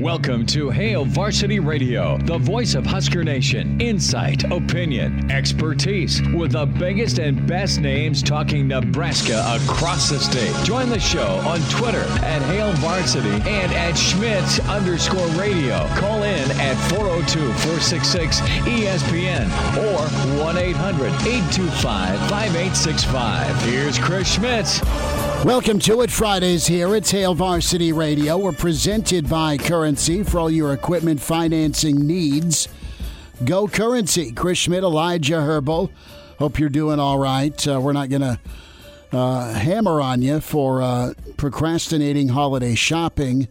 Welcome to Hail Varsity Radio, the voice of Husker Nation. Insight, opinion, expertise, with the biggest and best names talking Nebraska across the state. Join the show on Twitter at Hail Varsity and at Schmidt underscore radio. Call in at 402-466-ESPN or 1-800-825-5865. Here's Chris Schmidt. Welcome to it. Fridays here. at Hail Varsity Radio. We're presented by Currency for all your equipment financing needs. Go Currency. Chris Schmidt, Elijah Herbal. Hope you're doing all right. Uh, we're not going to uh, hammer on you for uh, procrastinating holiday shopping,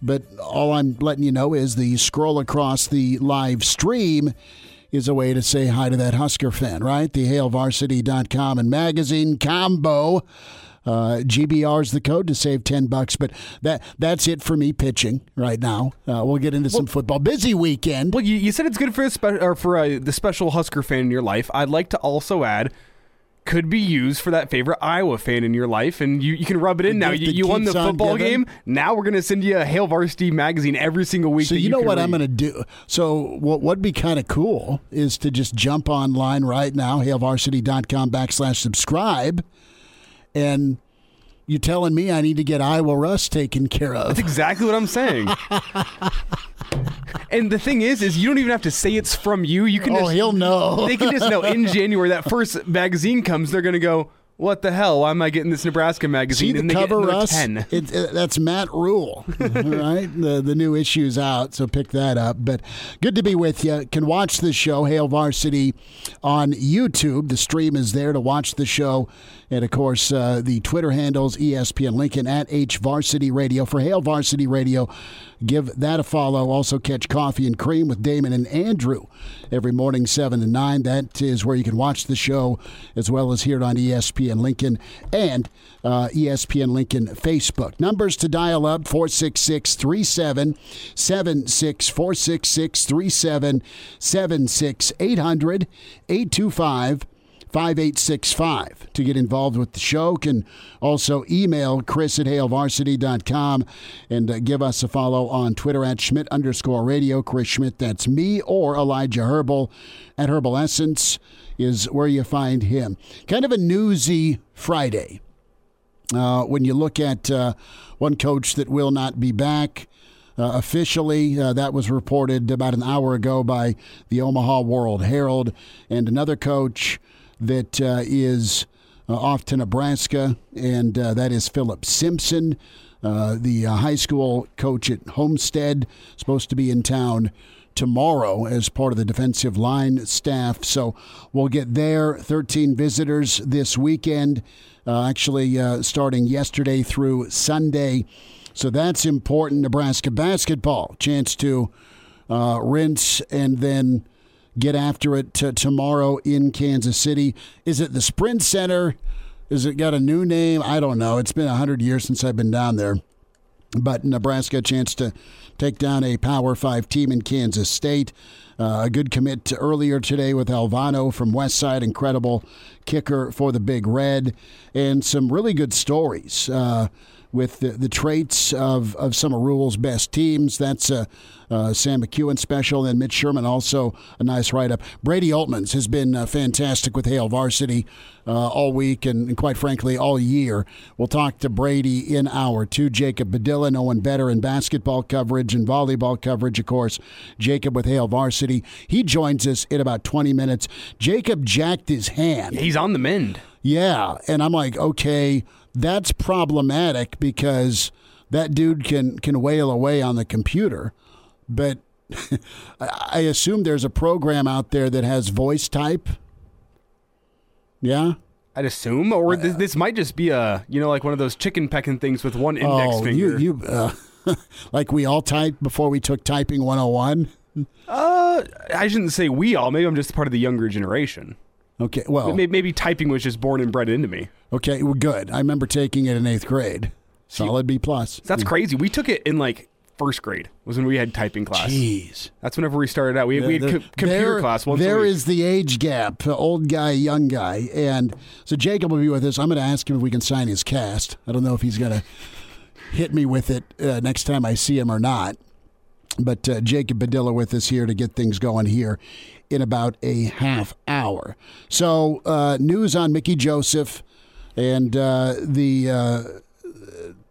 but all I'm letting you know is the scroll across the live stream is a way to say hi to that Husker fan, right? The HailVarsity.com and magazine combo. Uh, GBR is the code to save ten bucks, but that that's it for me pitching right now. Uh, we'll get into some football. Busy weekend. Well, you, you said it's good for spe- or for uh, the special Husker fan in your life. I'd like to also add. Could be used for that favorite Iowa fan in your life, and you, you can rub it in now. You, you won the football game. Now we're going to send you a Hail Varsity magazine every single week. So you, you know what read. I'm going to do. So what would be kind of cool is to just jump online right now, hailvarsity.com backslash subscribe, and you telling me I need to get Iowa Russ taken care of. That's exactly what I'm saying. and the thing is, is you don't even have to say it's from you. You can. Oh, just, he'll know. They can just know in January that first magazine comes. They're gonna go. What the hell? Why am I getting this Nebraska magazine? See the and they cover, Russ? It, it, that's Matt Rhule, right? The the new issue's out, so pick that up. But good to be with you. Can watch the show Hail Varsity on YouTube. The stream is there to watch the show, and of course uh, the Twitter handles ESPN Lincoln at H Varsity Radio for Hail Varsity Radio. Give that a follow. Also catch Coffee and Cream with Damon and Andrew every morning seven to nine. That is where you can watch the show as well as hear it on ESPN Lincoln and uh, ESPN Lincoln Facebook. Numbers to dial up 466 3776 466 3776 800 825 5865 to get involved with the show. Can also email Chris at HailVarsity.com and uh, give us a follow on Twitter at Schmidt underscore radio. Chris Schmidt, that's me, or Elijah Herbal at Herbal Essence is where you find him. Kind of a newsy Friday. Uh, when you look at uh, one coach that will not be back uh, officially, uh, that was reported about an hour ago by the Omaha World Herald, and another coach that uh, is uh, off to Nebraska, and that is Philip Simpson. the high school coach at Homestead, supposed to be in town tomorrow as part of the defensive line staff. So we'll get there. 13 visitors this weekend, uh, actually uh, starting yesterday through Sunday. So that's important. Nebraska basketball, chance to uh, rinse and then get after it t- tomorrow in Kansas City. Is it the Sprint Center? Is it got a new name? I don't know. It's been 100 years since I've been down there. But Nebraska a chance to take down a Power Five team in Kansas State. Uh, a good commit earlier today with Alvano from Westside, incredible kicker for the Big Red, and some really good stories. Uh, with the, the traits of, of some of Rhule's best teams. That's a, uh, Sam McKewon special, and Mitch Sherman also a nice write up. Brady Oltmans has been uh, fantastic with Hail Varsity uh, all week and, and, quite frankly, all year. We'll talk to Brady in hour two. Jacob Padilla, no one better in basketball coverage and volleyball coverage, of course. Jacob with Hail Varsity. He joins us in about 20 minutes. Jacob jacked his hand. He's on the mend. Yeah. And I'm like, okay, that's problematic because that dude can can wail away on the computer, but I assume there's a program out there that has voice type. Yeah. I'd assume, or this, this might just be a you know like one of those chicken pecking things with one index oh, finger. You, you, uh, like we all typed before we took typing 101? Uh, I shouldn't say we all. Maybe I'm just part of the younger generation. Okay, well, maybe, maybe typing was just born and bred into me. Okay, well, good. I remember taking it in eighth grade. Solid B plus. That's yeah. crazy. We took it in like first grade was when we had typing class. Jeez, that's whenever we started out. We, the, we had the, computer there, class. Once there is the age gap, old guy, young guy, and so Jacob will be with us. I'm going to ask him if we can sign his cast. I don't know if he's going to hit me with it uh, next time I see him or not. But uh, Jacob Padilla with us here to get things going here in about a half hour. So, uh, news on Mickey Joseph and uh, the uh,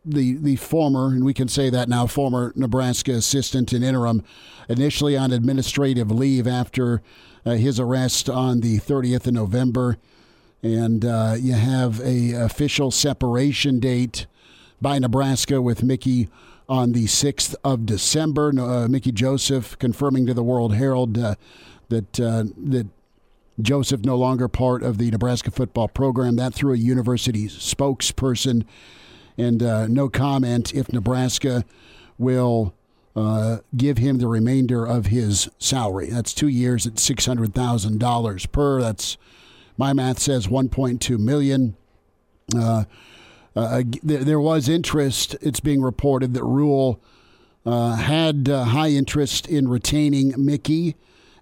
the the former, and we can say that now, former Nebraska assistant and interim, initially on administrative leave after uh, his arrest on the 30th of November, and uh, you have a official separation date by Nebraska with Mickey on the 6th of December. Uh, Mickey Joseph confirming to the World Herald uh, that uh, that Joseph no longer part of the Nebraska football program. That through a university spokesperson, and uh, no comment if Nebraska will. Uh, give him the remainder of his salary. That's two years at six hundred thousand dollars per. That's my math says one point two million. Uh, uh, there was interest. It's being reported that Rhule uh, had uh, high interest in retaining Mickey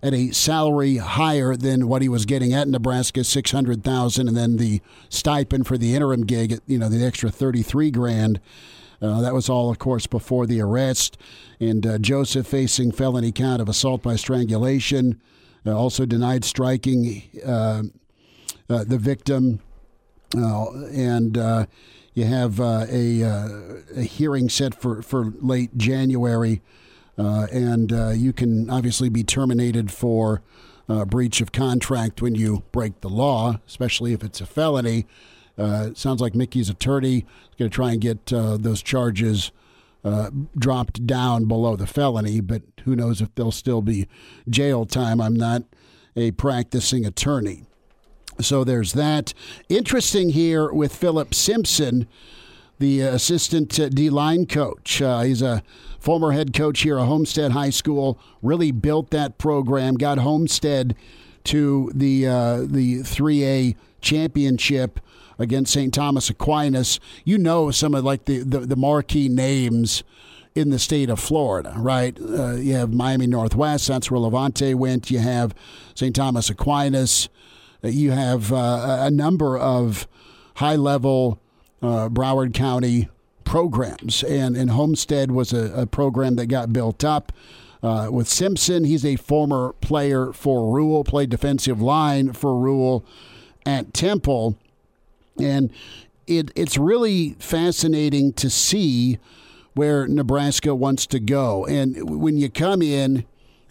at a salary higher than what he was getting at Nebraska, six hundred thousand, and then the stipend for the interim gig, at, you know, the extra thirty three grand. Uh, that was all, of course, before the arrest. And uh, Joseph facing felony count of assault by strangulation. Uh, also denied striking uh, uh, the victim. Uh, and you have a, a hearing set for, for late January uh, and uh, you can obviously be terminated for uh, breach of contract when you break the law, especially if it's a felony. Uh, sounds like Mickey's attorney is going to try and get uh, those charges uh, dropped down below the felony, but who knows if there'll still be jail time. I'm not a practicing attorney. So there's that. Interesting here with Philip Simpson the assistant D line coach. He's a former head coach here at Homestead High School. Really built that program. Got Homestead to the uh, the 3A championship against St. Thomas Aquinas. You know some of like the, the, the marquee names in the state of Florida, right? Uh, you have Miami Northwest. That's where Levante went. You have St. Thomas Aquinas. Uh, you have uh, a number of high level uh, Broward County programs. And, and Homestead was a, a program that got built up. Uh, with Simpson, he's a former player for Rhule, played defensive line for Rhule at Temple. And it, it's really fascinating to see where Nebraska wants to go. And when you come in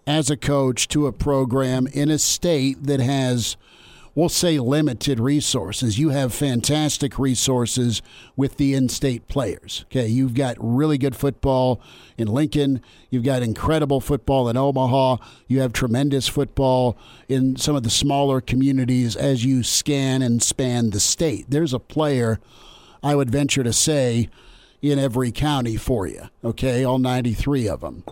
as a coach to a program in a state that has – we'll say limited resources. You have fantastic resources with the in state players. Okay, you've got really good football in Lincoln, you've got incredible football in Omaha, you have tremendous football in some of the smaller communities as you scan and span the state. There's a player, I would venture to say, in every county for you, okay, all 93 of them.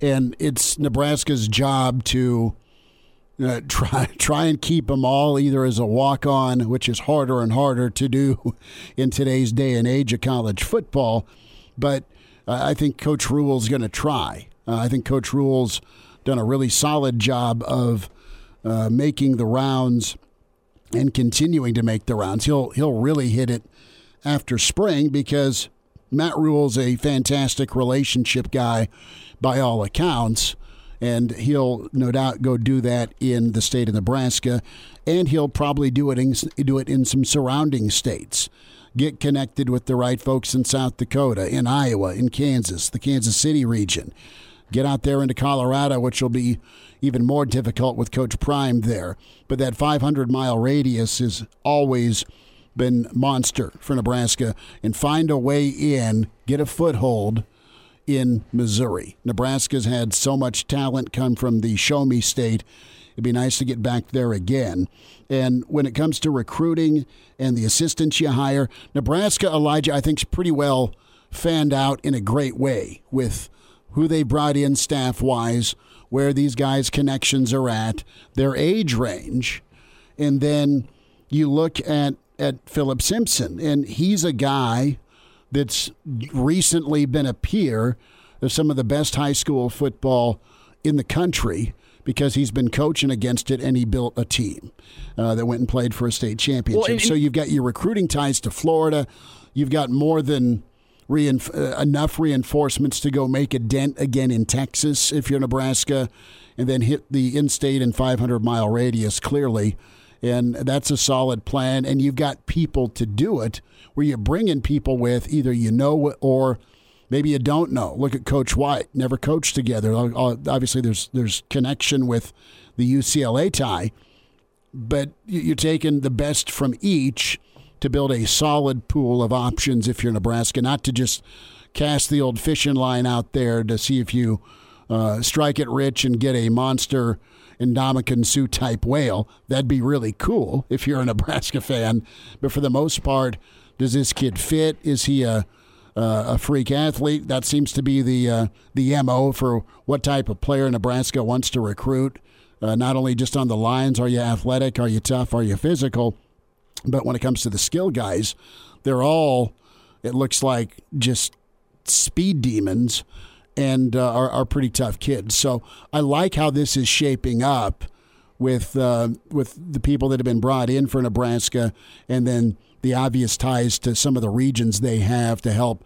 And it's Nebraska's job to uh, try try and keep them all either as a walk on, which is harder and harder to do in today's day and age of college football. But uh, I think Coach Rhule's going to try. Uh, I think Coach Rhule's done a really solid job of uh, making the rounds and continuing to make the rounds. He'll he'll really hit it after spring because Matt Rhule's a fantastic relationship guy by all accounts and he'll no doubt go do that in the state of Nebraska, and he'll probably do it in, do it in some surrounding states. Get connected with the right folks in South Dakota, in Iowa, in Kansas, the Kansas City region. Get out there into Colorado, which will be even more difficult with Coach Prime there. But that 500 mile radius has always been monster for Nebraska, and find a way in, get a foothold in Missouri. Nebraska's had so much talent come from the show me state. It'd be nice to get back there again. And when it comes to recruiting and the assistants you hire, Nebraska, Elijah, I think, is pretty well fanned out in a great way with who they brought in staff wise, where these guys' connections are at, their age range, and then you look at at Philip Simpson, and he's a guy that's recently been a peer of some of the best high school football in the country because he's been coaching against it and he built a team uh, that went and played for a state championship. Well, and, so you've got your recruiting ties to Florida. You've got more than reinf- uh, enough reinforcements to go make a dent again in Texas if you're Nebraska, and then hit the in-state and 500 mile radius clearly. And that's a solid plan. And you've got people to do it where you bring in people with either you know or maybe you don't know. Look at Coach White, never coached together. Obviously, there's there's connection with the UCLA tie, but you're taking the best from each to build a solid pool of options if you're Nebraska, not to just cast the old fishing line out there to see if you uh, strike it rich and get a monster Ndamukong Suh type whale. That'd be really cool if you're a Nebraska fan. But for the most part, does this kid fit? Is he a uh, a freak athlete? That seems to be the uh, the mo for what type of player Nebraska wants to recruit. Uh, not only just on the lines, are you athletic? Are you tough? Are you physical? But when it comes to the skill guys, they're all, it looks like, just speed demons and uh, are, are pretty tough kids. So I like how this is shaping up with uh, with the people that have been brought in for Nebraska, and then the obvious ties to some of the regions they have to help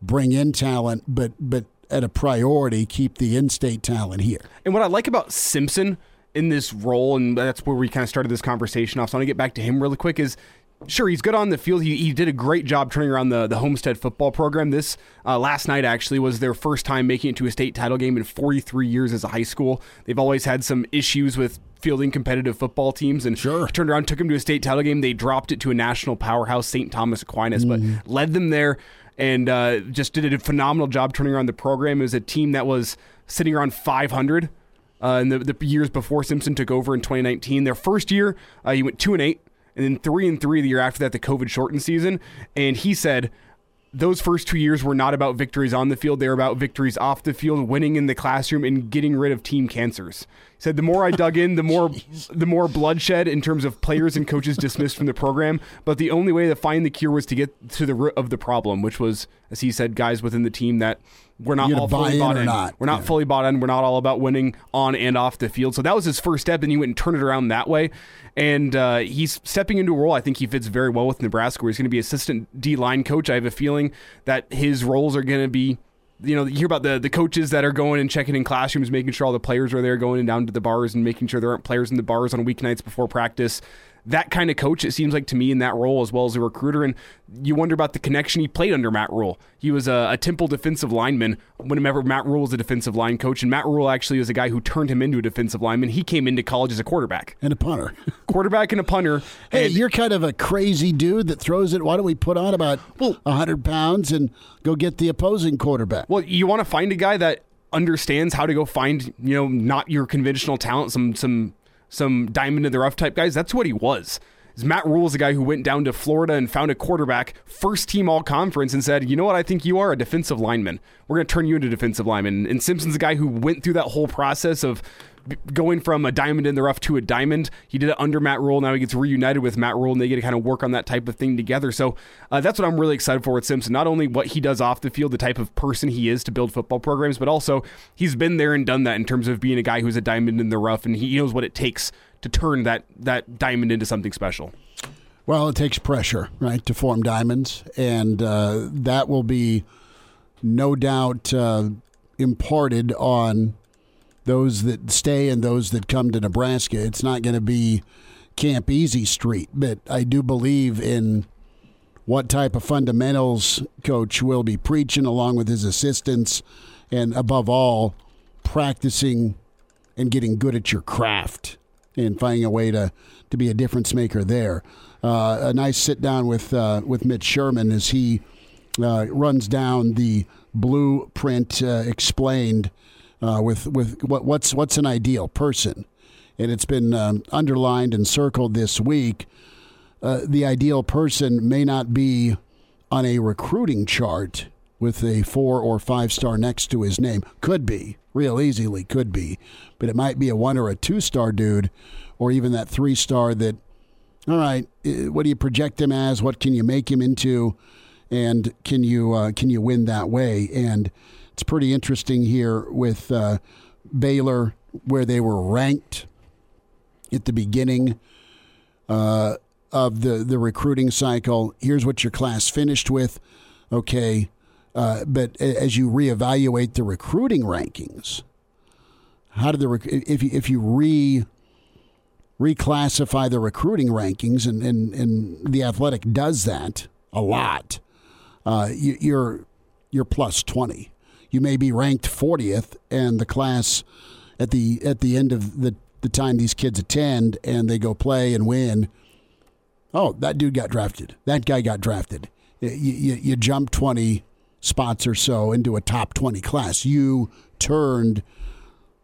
bring in talent, but but at a priority keep the in-state talent here. And what I like about Simpson in this role, and that's where we kind of started this conversation off. So I want to get back to him really quick. Is sure he's good on the field. He, he did a great job turning around the the Homestead football program. This uh, last night actually was their first time making it to a state title game in 43 years as a high school. They've always had some issues with fielding competitive football teams, and sure. turned around, took him to a state title game. They dropped it to a national powerhouse, St. Thomas Aquinas, mm-hmm. but led them there and uh, just did a phenomenal job turning around the program. It was a team that was sitting around 500 uh, in the, the, years before Simpson took over in 2019. Their first year, uh, he went two and eight, and then three and three the year after that, the COVID shortened season. And he said those first two years were not about victories on the field; they were about victories off the field, winning in the classroom, and getting rid of team cancers He said the more I dug in, the more the more bloodshed in terms of players and coaches dismissed from the program. But the only way to find the cure was to get to the root of the problem, which was, as he said, guys within the team that we're not all fully bought in. Not. We're not yeah. fully bought in. We're not all about winning on and off the field. So that was his first step, and he went and turned it around that way. And uh, he's stepping into a role I think he fits very well with Nebraska, where he's going to be assistant D line coach. I have a feeling that his roles are going to be you know, you hear about the the coaches that are going and checking in classrooms, making sure all the players are there, going and down to the bars and making sure there aren't players in the bars on weeknights before practice that kind of coach, it seems like to me, in that role as well as a recruiter. And you wonder about the connection he played under Matt Rhule. He was a, a Temple defensive lineman whenever Matt Rhule was a defensive line coach. And Matt Rhule actually was a guy who turned him into a defensive lineman. He came into college as a quarterback and a punter. quarterback and a punter. Hey, and, you're kind of a crazy dude that throws it. Why don't we put on about well, 100 pounds and go get the opposing quarterback? Well, you want to find a guy that understands how to go find, you know, not your conventional talent, some some some diamond in the rough type guys. That's what he was. Is Matt Rhule is a guy who went down to Florida and found a quarterback, first team all conference, and said, you know what, I think you are a defensive lineman. We're going to turn you into defensive lineman. And Simpson's a guy who went through that whole process of going from a diamond in the rough to a diamond. He did it under Matt Rhule. Now he gets reunited with Matt Rhule, and they get to kind of work on that type of thing together. So uh, that's what I'm really excited for with Simpson. Not only what he does off the field, the type of person he is to build football programs, but also he's been there and done that in terms of being a guy who's a diamond in the rough, and he knows what it takes to turn that that diamond into something special. Well, it takes pressure, right, to form diamonds, and uh, that will be no doubt uh, imparted on those that stay and those that come to Nebraska. It's not going to be Camp Easy Street, but I do believe in what type of fundamentals coach will be preaching along with his assistants and above all practicing and getting good at your craft and finding a way to, to be a difference maker there. Uh, a nice sit down with uh, with Mitch Sherman as he uh, runs down the blueprint uh, explained uh, with with what, what's what's an ideal person, and it's been um, underlined and circled this week. Uh, the ideal person may not be on a recruiting chart with a four or five star next to his name. Could be, real easily could be, but it might be a one or a two star dude, or even that three star that, all right, what do you project him as? What can you make him into? And can you uh, can you win that way? And it's pretty interesting here with uh, Baylor, where they were ranked at the beginning uh, of the, the recruiting cycle. Here's what your class finished with. Okay, uh, but as you reevaluate the recruiting rankings, how did the if you if you re reclassify the recruiting rankings and and, and the athletic does that a lot, uh, you, you're you're plus twenty. You may be ranked 40th, and the class at the at the end of the the time these kids attend and they go play and win. Oh, that dude got drafted. That guy got drafted. You, you, you jump 20 spots or so into a top 20 class. You turned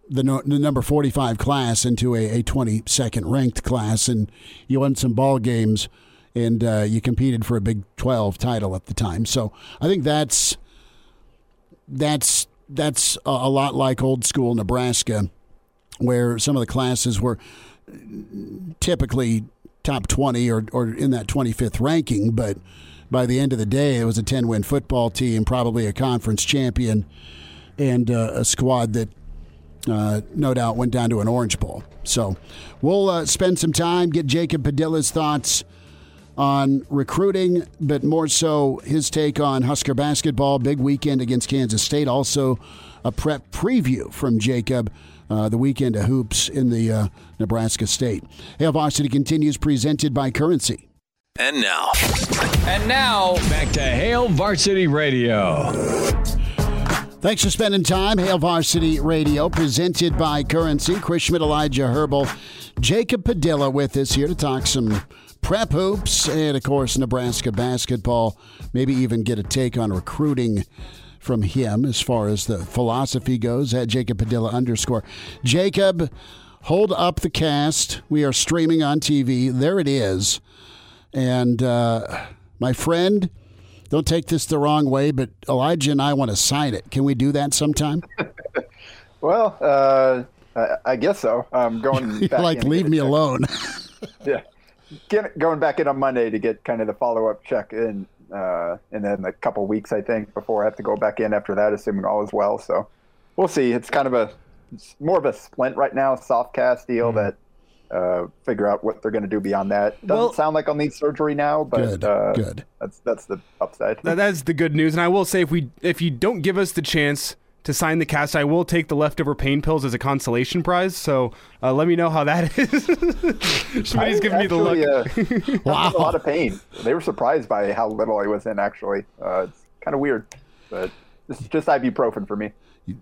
the, no, the number 45 class into a, a 22nd ranked class, and you won some ball games, and uh, you competed for a Big 12 title at the time. So I think that's that's that's a lot like old school Nebraska, where some of the classes were typically top 20 or, or in that 25th ranking, but by the end of the day, it was a 10 win football team, probably a conference champion, and uh, a squad that uh, no doubt went down to an Orange Bowl. So we'll uh, spend some time, get Jacob Padilla's thoughts on recruiting, but more so his take on Husker basketball. Big weekend against Kansas State. Also, a prep preview from Jacob. Uh, the weekend of hoops in the uh, Nebraska State. Hail Varsity continues presented by Currency. And now. And now, back to Hail Varsity Radio. Thanks for spending time. Hail Varsity Radio, presented by Currency. Chris Schmidt, Elijah Herbal, Jacob Padilla with us here to talk some prep hoops and, of course, Nebraska basketball. Maybe even get a take on recruiting from him as far as the philosophy goes at Jacob Padilla underscore. Jacob, hold up the cast. We are streaming on TV. There it is. And uh, my friend, don't take this the wrong way, but Elijah and I want to sign it. Can we do that sometime? well, uh, I, I, guess so. I'm going like leave me alone. yeah, Get, going back in on Monday to get kind of the follow up check in uh, and then a couple weeks I think before I have to go back in after that, assuming all is well. So we'll see. It's kind of a more of a splint right now, soft cast deal mm-hmm. that uh, figure out what they're going to do beyond that. Doesn't well, sound like I'll need surgery now, but good, uh, good. That's that's the upside. That's the good news. And I will say, if we if you don't give us the chance to sign the cast, I will take the leftover pain pills as a consolation prize. So uh, let me know how that is. Schmitty's giving me the look. Uh, wow, a lot of pain. They were surprised by how little I was in. Actually, uh, it's kind of weird, but it's just ibuprofen for me.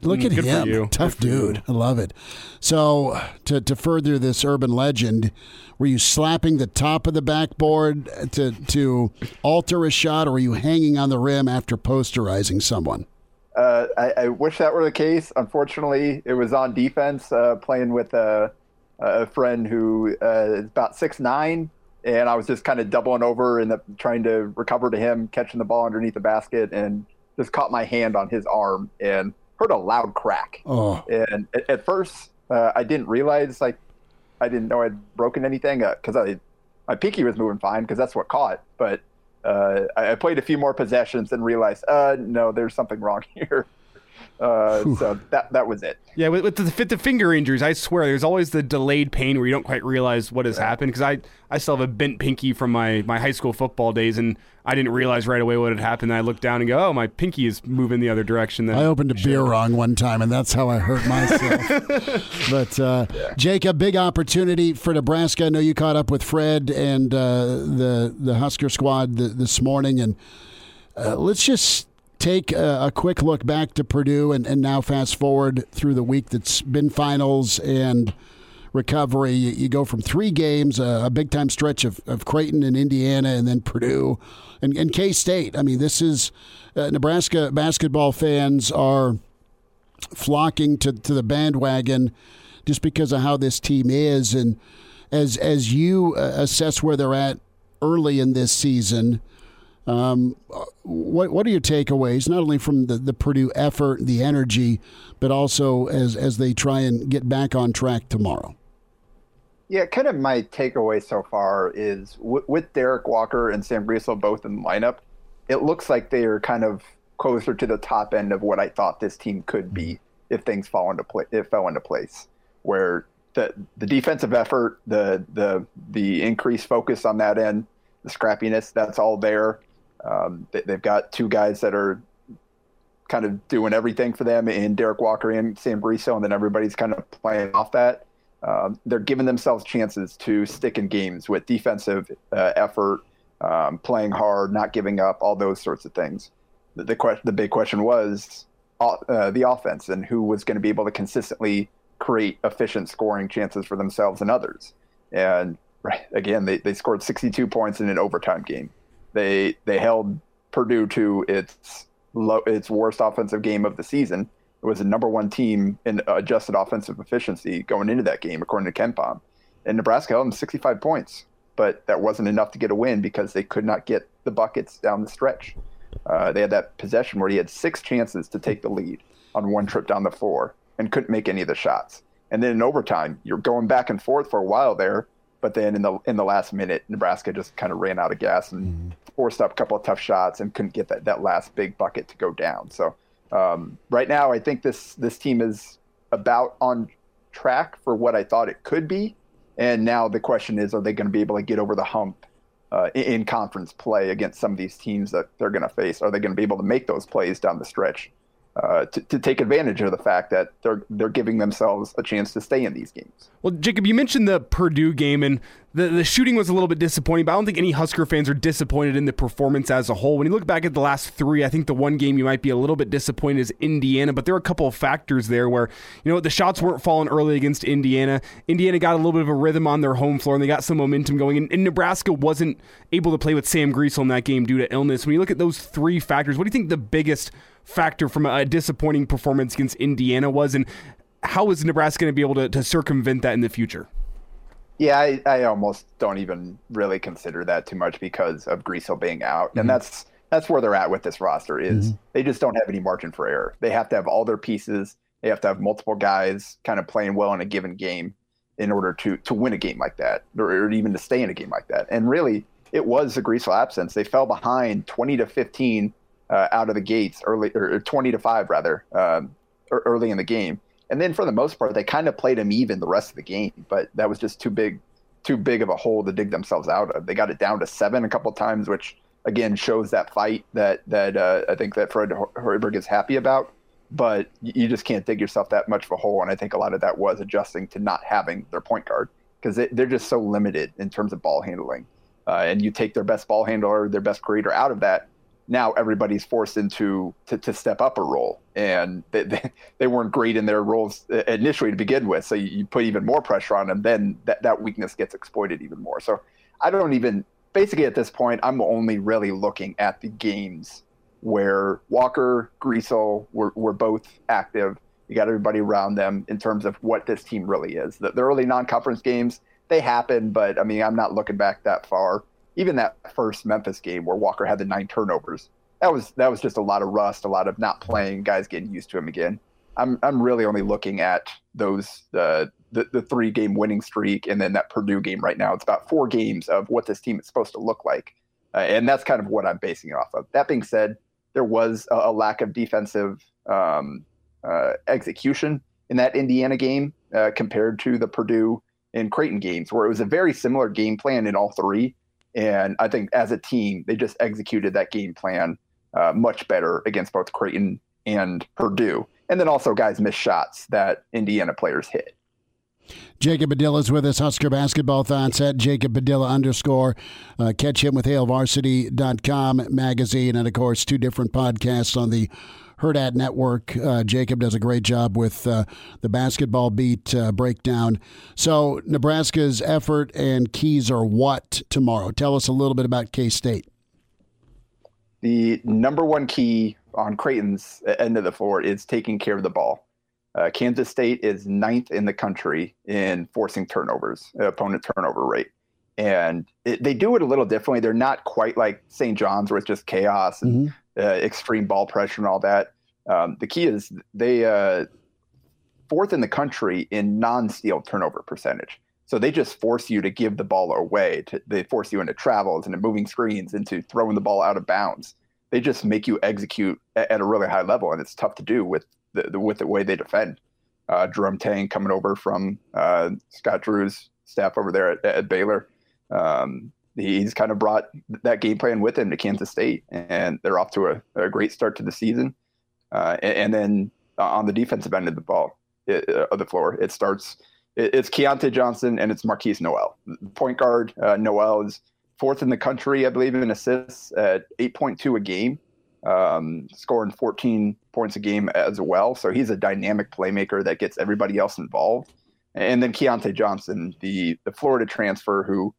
Look at mm, him, tough dude. I love it. So to to further this urban legend, were you slapping the top of the backboard to to alter a shot, or were you hanging on the rim after posterizing someone? Uh, I, I, wish that were the case. Unfortunately, it was on defense, uh, playing with a, a friend who uh, is about six nine, and I was just kind of doubling over and trying to recover to him, catching the ball underneath the basket, and just caught my hand on his arm and heard a loud crack. Oh. And at, at first, uh, I didn't realize like I didn't know I'd broken anything because uh, I my pinky was moving fine because that's what caught, but uh, I, played a few more possessions and realized, uh, no, there's something wrong here. Uh, so that that was it. Yeah, with, with, the, with the finger injuries, I swear there's always the delayed pain where you don't quite realize what has yeah. happened. Because I, I still have a bent pinky from my, my high school football days, and I didn't realize right away what had happened. And I looked down and go, oh, my pinky is moving the other direction. I opened a beer wrong one time, and that's how I hurt myself. but uh, yeah. Jacob, big opportunity for Nebraska. I know you caught up with Fred and uh, the the Husker squad th- this morning, and uh, let's just take a, a, quick look back to Purdue and, and now fast forward through the week that's been finals and recovery. You, you go from three games, a big time stretch of, of Creighton and Indiana, and then Purdue and, and K State. I mean, this is uh, Nebraska basketball fans are flocking to, to the bandwagon just because of how this team is. And as, as you uh, assess where they're at early in this season, Um, what what are your takeaways, not only from the, the Purdue effort, the energy, but also as as they try and get back on track tomorrow? Yeah, kind of my takeaway so far is w- with Derek Walker and Sam Griesel both in the lineup, it looks like they are kind of closer to the top end of what I thought this team could be if things fall into place. It fell into place, where the the defensive effort, the the the increased focus on that end, the scrappiness, that's all there. Um, they, have got two guys that are kind of doing everything for them in Derek Walker and Sam Griesel, and then everybody's kind of playing off that. Um, they're giving themselves chances to stick in games with defensive uh, effort, um, playing hard, not giving up, all those sorts of things. The, the, question, the big question was uh, the offense and who was going to be able to consistently create efficient scoring chances for themselves and others. And right, again, they, they scored 62 points in an overtime game. They they held Purdue to its low, its worst offensive game of the season. It was the number one team in adjusted offensive efficiency going into that game, according to KenPom. And Nebraska held them 65 points, but that wasn't enough to get a win because they could not get the buckets down the stretch. Uh, they had that possession where he had six chances to take the lead on one trip down the floor and couldn't make any of the shots. And then in overtime, you're going back and forth for a while there, but then in the in the last minute, Nebraska just kind of ran out of gas and mm-hmm. forced up a couple of tough shots and couldn't get that, that last big bucket to go down. So um, right now, I think this this team is about on track for what I thought it could be. And now the question is, are they going to be able to get over the hump uh, in, in, conference play against some of these teams that they're going to face? Are they going to be able to make those plays down the stretch uh, to, to, take advantage of the fact that they're they're giving themselves a chance to stay in these games. Well, Jacob, you mentioned the Purdue game, and the, the shooting was a little bit disappointing, but I don't think any Husker fans are disappointed in the performance as a whole. When you look back at the last three, I think the one game you might be a little bit disappointed is Indiana, but there are a couple of factors there where, you know, the shots weren't falling early against Indiana. Indiana got a little bit of a rhythm on their home floor, and they got some momentum going, and, and Nebraska wasn't able to play with Sam Griesel in that game due to illness. When you look at those three factors, what do you think the biggest – factor from a disappointing performance against Indiana was, and how is Nebraska going to be able to, to circumvent that in the future? Yeah, I, I almost don't even really consider that too much because of Griesel being out, mm-hmm. and that's that's where they're at with this roster. Is mm-hmm. they just don't have any margin for error. They have to have all their pieces. They have to have multiple guys kind of playing well in a given game in order to to win a game like that, or, or even to stay in a game like that. And really, it was the Griesel absence. They fell behind twenty to fifteen uh, out of the gates early, or 20 to 5 rather, um, early in the game. And then for the most part, they kind of played them even the rest of the game, but that was just too big, too big of a hole to dig themselves out of. They got it down to seven a couple times, which again shows that fight that that uh, I think that Fred Hoiberg is happy about. But you just can't dig yourself that much of a hole, and I think a lot of that was adjusting to not having their point guard because they, are just so limited in terms of ball handling. Uh, and you take their best ball handler, their best creator out of that, now everybody's forced into to, to step up a role. And they, they, they, weren't great in their roles uh, initially to begin with. So you, you, put even more pressure on them then that, that weakness gets exploited even more. So i don't even basically at this point i'm only really looking at the games where walker griesel were, were both active. You got everybody around them in terms of what this team really is. The, the early non-conference games they happen but i mean i'm not looking back that far even that first Memphis game where Walker had the nine turnovers, that was that was just a lot of rust, a lot of not playing, guys getting used to him again. I'm I'm really only looking at those uh, the the three game winning streak and then that Purdue game right now. It's about four games of what this team is supposed to look like, uh, and that's kind of what I'm basing it off of. That being said, there was a, a lack of defensive um, uh, execution in that Indiana game uh, compared to the Purdue and Creighton games, where it was a very similar game plan in all three and I think as a team, they just executed that game plan uh, much better against both Creighton and Purdue. And then also guys missed shots that Indiana players hit. Jacob Padilla is with us, Husker Basketball Thoughts at Jacob Padilla underscore. Uh, catch him with HailVarsity.com magazine and, of course, two different podcasts on the Hurrdat Network. Uh, Jacob does a great job with uh, the basketball beat uh, breakdown. So, Nebraska's effort and keys are what tomorrow? Tell us a little bit about K State. The number one key on Creighton's end of the floor is taking care of the ball. Uh, Kansas State is ninth in the country in forcing turnovers, opponent turnover rate. and it, they do it a little differently. They're not quite like St. John's, where it's just chaos and mm-hmm. Uh, extreme ball pressure and all that. Um, the key is they uh, fourth in the country in non-steal turnover percentage. So they just force you to give the ball away. To, they force you into travels, into moving screens, into throwing the ball out of bounds. They just make you execute at, at a really high level, and it's tough to do with the, the with the way they defend. Uh, Jerome Tang coming over from uh, Scott Drew's staff over there at, at Baylor. Um, he's kind of brought that game plan with him to Kansas State, and they're off to a, a great start to the season. Uh, and, and, then on the defensive end of the ball, it, uh, of the floor, it starts. It, it's Keyontae Johnson and it's Markquis Nowell, Point guard uh, Nowell is fourth in the country, I believe, in assists at 8.2 a game, um, scoring 14 points a game as well. So he's a dynamic playmaker that gets everybody else involved. And then Keyontae Johnson, the the Florida transfer who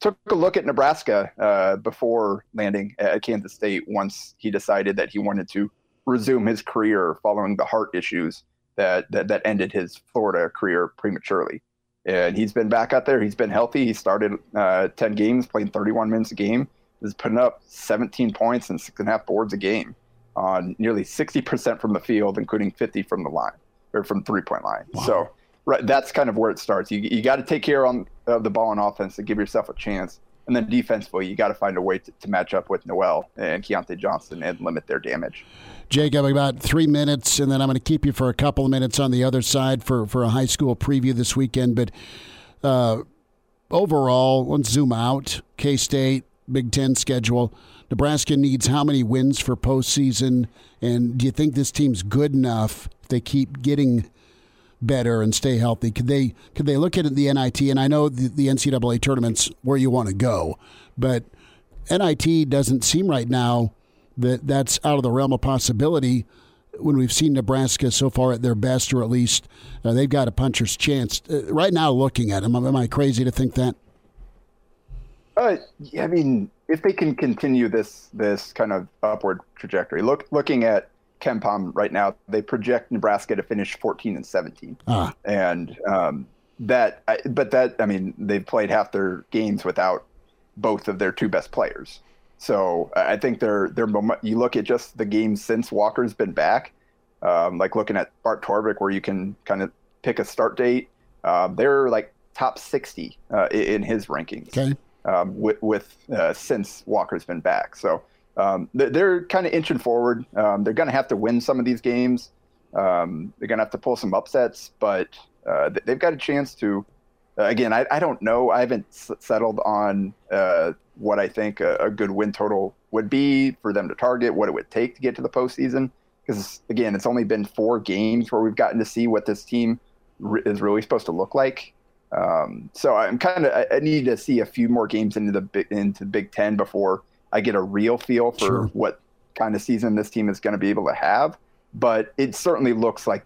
took a look at Nebraska uh, before landing at Kansas State once he decided that he wanted to resume his career following the heart issues that that, that ended his Florida career prematurely. And he's been back out there. He's been healthy. He started uh, 10 games, playing 31 minutes a game. He's putting up 17 points and six and a half boards a game on nearly 60% from the field, including 50 from the line or from three point line. Wow. So right, that's kind of where it starts. You, you got to take care on, of the ball on offense to give yourself a chance. And then defensively, you got to find a way to, to match up with Nowell and Keyontae Johnson and limit their damage. Jacob, about three minutes, and then I'm going to keep you for a couple of minutes on the other side for, for a high school preview this weekend. But uh, overall, let's zoom out. K State, Big Ten schedule. Nebraska needs how many wins for postseason? And do you think this team's good enough if they keep getting better and stay healthy? Could they could they look at the NIT? And I know the, the NCAA tournaments where you want to go, but NIT doesn't seem right now that that's out of the realm of possibility when we've seen Nebraska so far at their best, or at least uh, they've got a puncher's chance. Uh, right now, looking at them, am I crazy to think that? Uh, I mean, if they can continue this this kind of upward trajectory, look looking at KenPom right now, they project Nebraska to finish 14 and 17, ah. and um, that, but that, I mean, they've played half their games without both of their two best players. So I think they're they're you look at just the games since Walker's been back, um, like looking at Bart Torvik, where you can kind of pick a start date. Um, they're like top 60 uh, in his rankings okay. um, with, with uh, since Walker's been back. So um, they're kind of inching forward. Um, they're going to have to win some of these games. Um, they're going to have to pull some upsets, but uh, they've got a chance to. Uh, again, I, I, don't know. I haven't s- settled on uh, what I think a, a, good win total would be for them to target, what it would take to get to the postseason. Because again, it's only been four games where we've gotten to see what this team re- is really supposed to look like. Um, so I'm kind of I, I need to see a few more games into the into Big Ten before I get a real feel for sure. what kind of season this team is going to be able to have. But it certainly looks like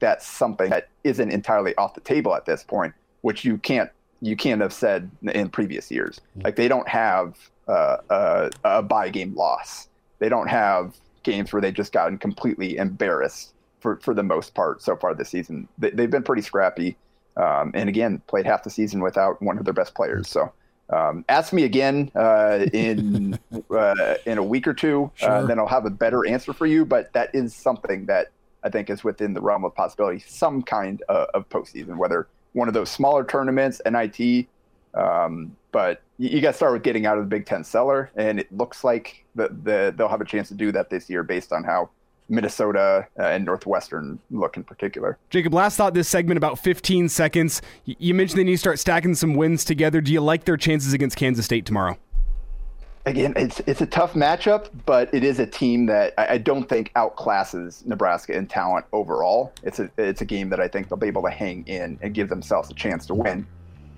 that's something that isn't entirely off the table at this point, which you can't you can't have said in previous years. Mm-hmm. Like they don't have uh, a, a buy game loss. They don't have games where they just gotten completely embarrassed for, for the most part so far this season. They, have been pretty scrappy. Um, and again, played half the season without one of their best players. So um, ask me again uh, in uh, in a week or two, uh, then I'll have a better answer for you. But that is something that I think is within the realm of possibility. Some kind of, of postseason, whether one of those smaller tournaments, NIT. Um, but you, you got to start with getting out of the Big Ten cellar, and it looks like the, the, they'll have a chance to do that this year based on how Minnesota uh, and Northwestern look in particular. Jacob, last thought this segment about 15 seconds. You mentioned they need to start stacking some wins together. Do you like their chances against Kansas State tomorrow? again, it's it's a tough matchup, but it is a team that I, I, don't think outclasses Nebraska in talent overall. It's a it's a game that I think they'll be able to hang in and give themselves a chance to win.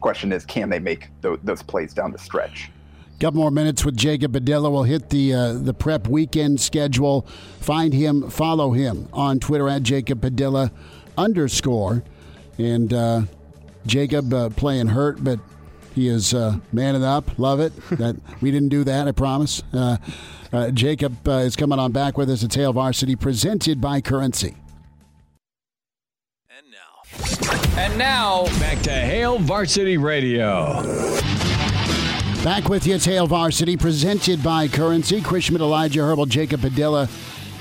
Question is, can they make those, those plays down the stretch? Couple more minutes with Jacob Padilla. We'll hit the uh, the prep weekend schedule. Find him, follow him on Twitter at Jacob Padilla underscore. And uh, Jacob uh, playing hurt, but he is uh, manning up. Love it. That we didn't do that. I promise. Uh, uh, Jacob uh, is coming on back with us at Hail Varsity, presented by Currency. And now. And now, back to Hail Varsity Radio. Back with you, it's Hail Varsity, presented by Currency. Chris Elijah Herbal, Jacob Padilla.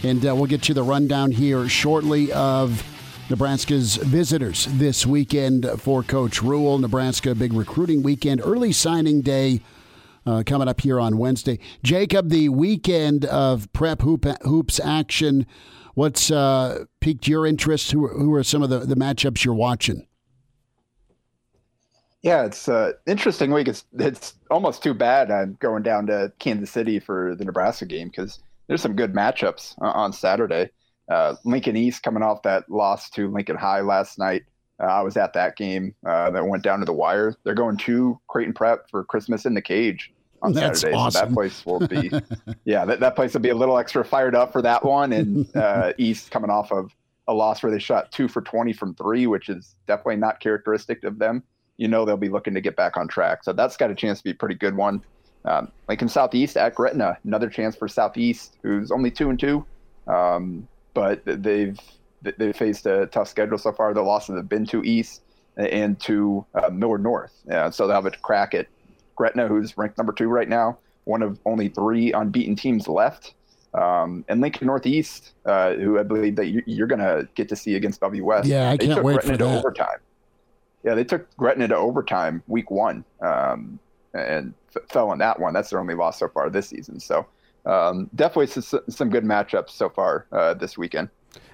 And uh, we'll get you the rundown here shortly of Nebraska's visitors this weekend for Coach Rhule. Nebraska, big recruiting weekend, early signing day uh, coming up here on Wednesday. Jacob, the weekend of prep hoop, hoops action, what's uh, piqued your interest? Who, who are some of the, the matchups you're watching? Yeah, it's an uh, interesting week. It's it's almost too bad I'm going down to Kansas City for the Nebraska game because there's some good matchups on Saturday. Uh, Lincoln East coming off that loss to Lincoln High last night. Uh, I was at that game uh, that went down to the wire. They're going to Creighton Prep for Christmas in the Cage on That's Saturday. Awesome. So that place will be, yeah, that, that place will be a little extra fired up for that one. And uh, East coming off of a loss where they shot two for 20 from three, which is definitely not characteristic of them. You know, they'll be looking to get back on track. So that's got a chance to be a pretty good one. Um, like in Southeast at Gretna, another chance for Southeast, who's only two and two. Um, but they've they've faced a tough schedule so far. The losses have been to East and to uh, Millard North, yeah, so they'll have a crack at Gretna, who's ranked number two right now, one of only three unbeaten teams left. Um, and Lincoln Northeast, uh, who I believe that you, are going to get to see against WS. Yeah, I they can't wait Gretna for to that. overtime. Yeah, they took Gretna to overtime week one um, and f- fell in that one. That's their only loss so far this season. So um, definitely some, some good matchups so far uh, this weekend.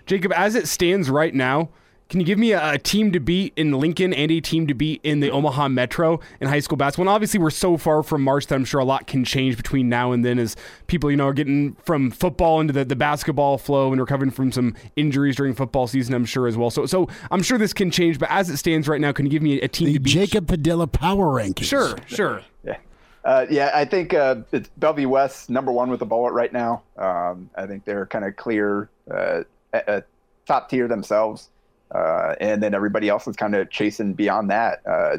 Jacob, as it stands right now, can you give me a, a, team to beat in Lincoln and a team to beat in the Omaha Metro in high school basketball? And obviously, we're so far from March that I'm sure a lot can change between now and then as people, you know, are getting from football into the, the basketball flow and recovering from some injuries during football season, I'm sure as well. So, so I'm sure this can change, but as it stands right now, can you give me a, team the to beat? Jacob Padilla Power Rankings. Sure, sure. Yeah. Uh, yeah, I think uh, it's Bellevue West number one with the bullet right now. Um, I think they're kind of clear uh, at, top tier themselves, uh, and then everybody else is kind of chasing beyond that. Uh,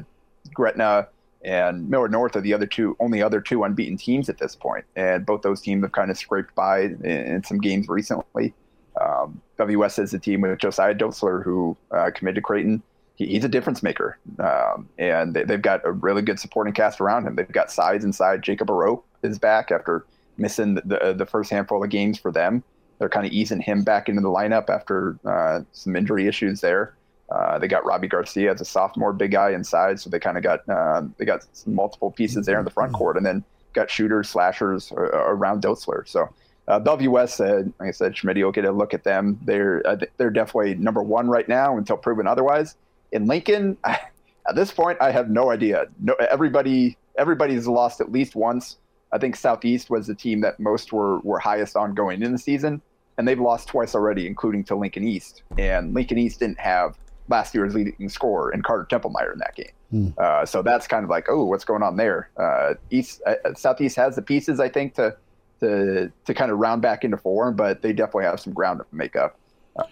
Gretna and Millard North are the other two, only other two unbeaten teams at this point, and both those teams have kind of scraped by in, in some games recently. Um, WS is a team with Josiah Dotzler, who uh, committed to Creighton he, he's a difference maker. Um, and they, have got a really good supporting cast around him. They've got sides inside. Jacob Aro is back after missing the, the, the first handful of games for them. They're kind of easing him back into the lineup after uh, some injury issues there. Uh, they got Robbie Garcia as a sophomore, big guy inside, so they kind of got uh, they got multiple pieces there in the front court, and then got shooters, slashers uh, around Dotzler. So uh, Bellevue West, uh, like I said, Schmidt will get a look at them. They're uh, they're definitely number one right now until proven otherwise in Lincoln, at this point, I have no idea. No, everybody everybody's lost at least once. I think Southeast was the team that most were were highest on going in the season, and they've lost twice already, including to Lincoln East. And Lincoln East didn't have last year's leading scorer in Carter Templemeyer in that game. Hmm. Uh, so that's kind of like, oh, what's going on there? Uh, East uh, Southeast has the pieces, I think, to to to kind of round back into form, but they definitely have some ground to make up.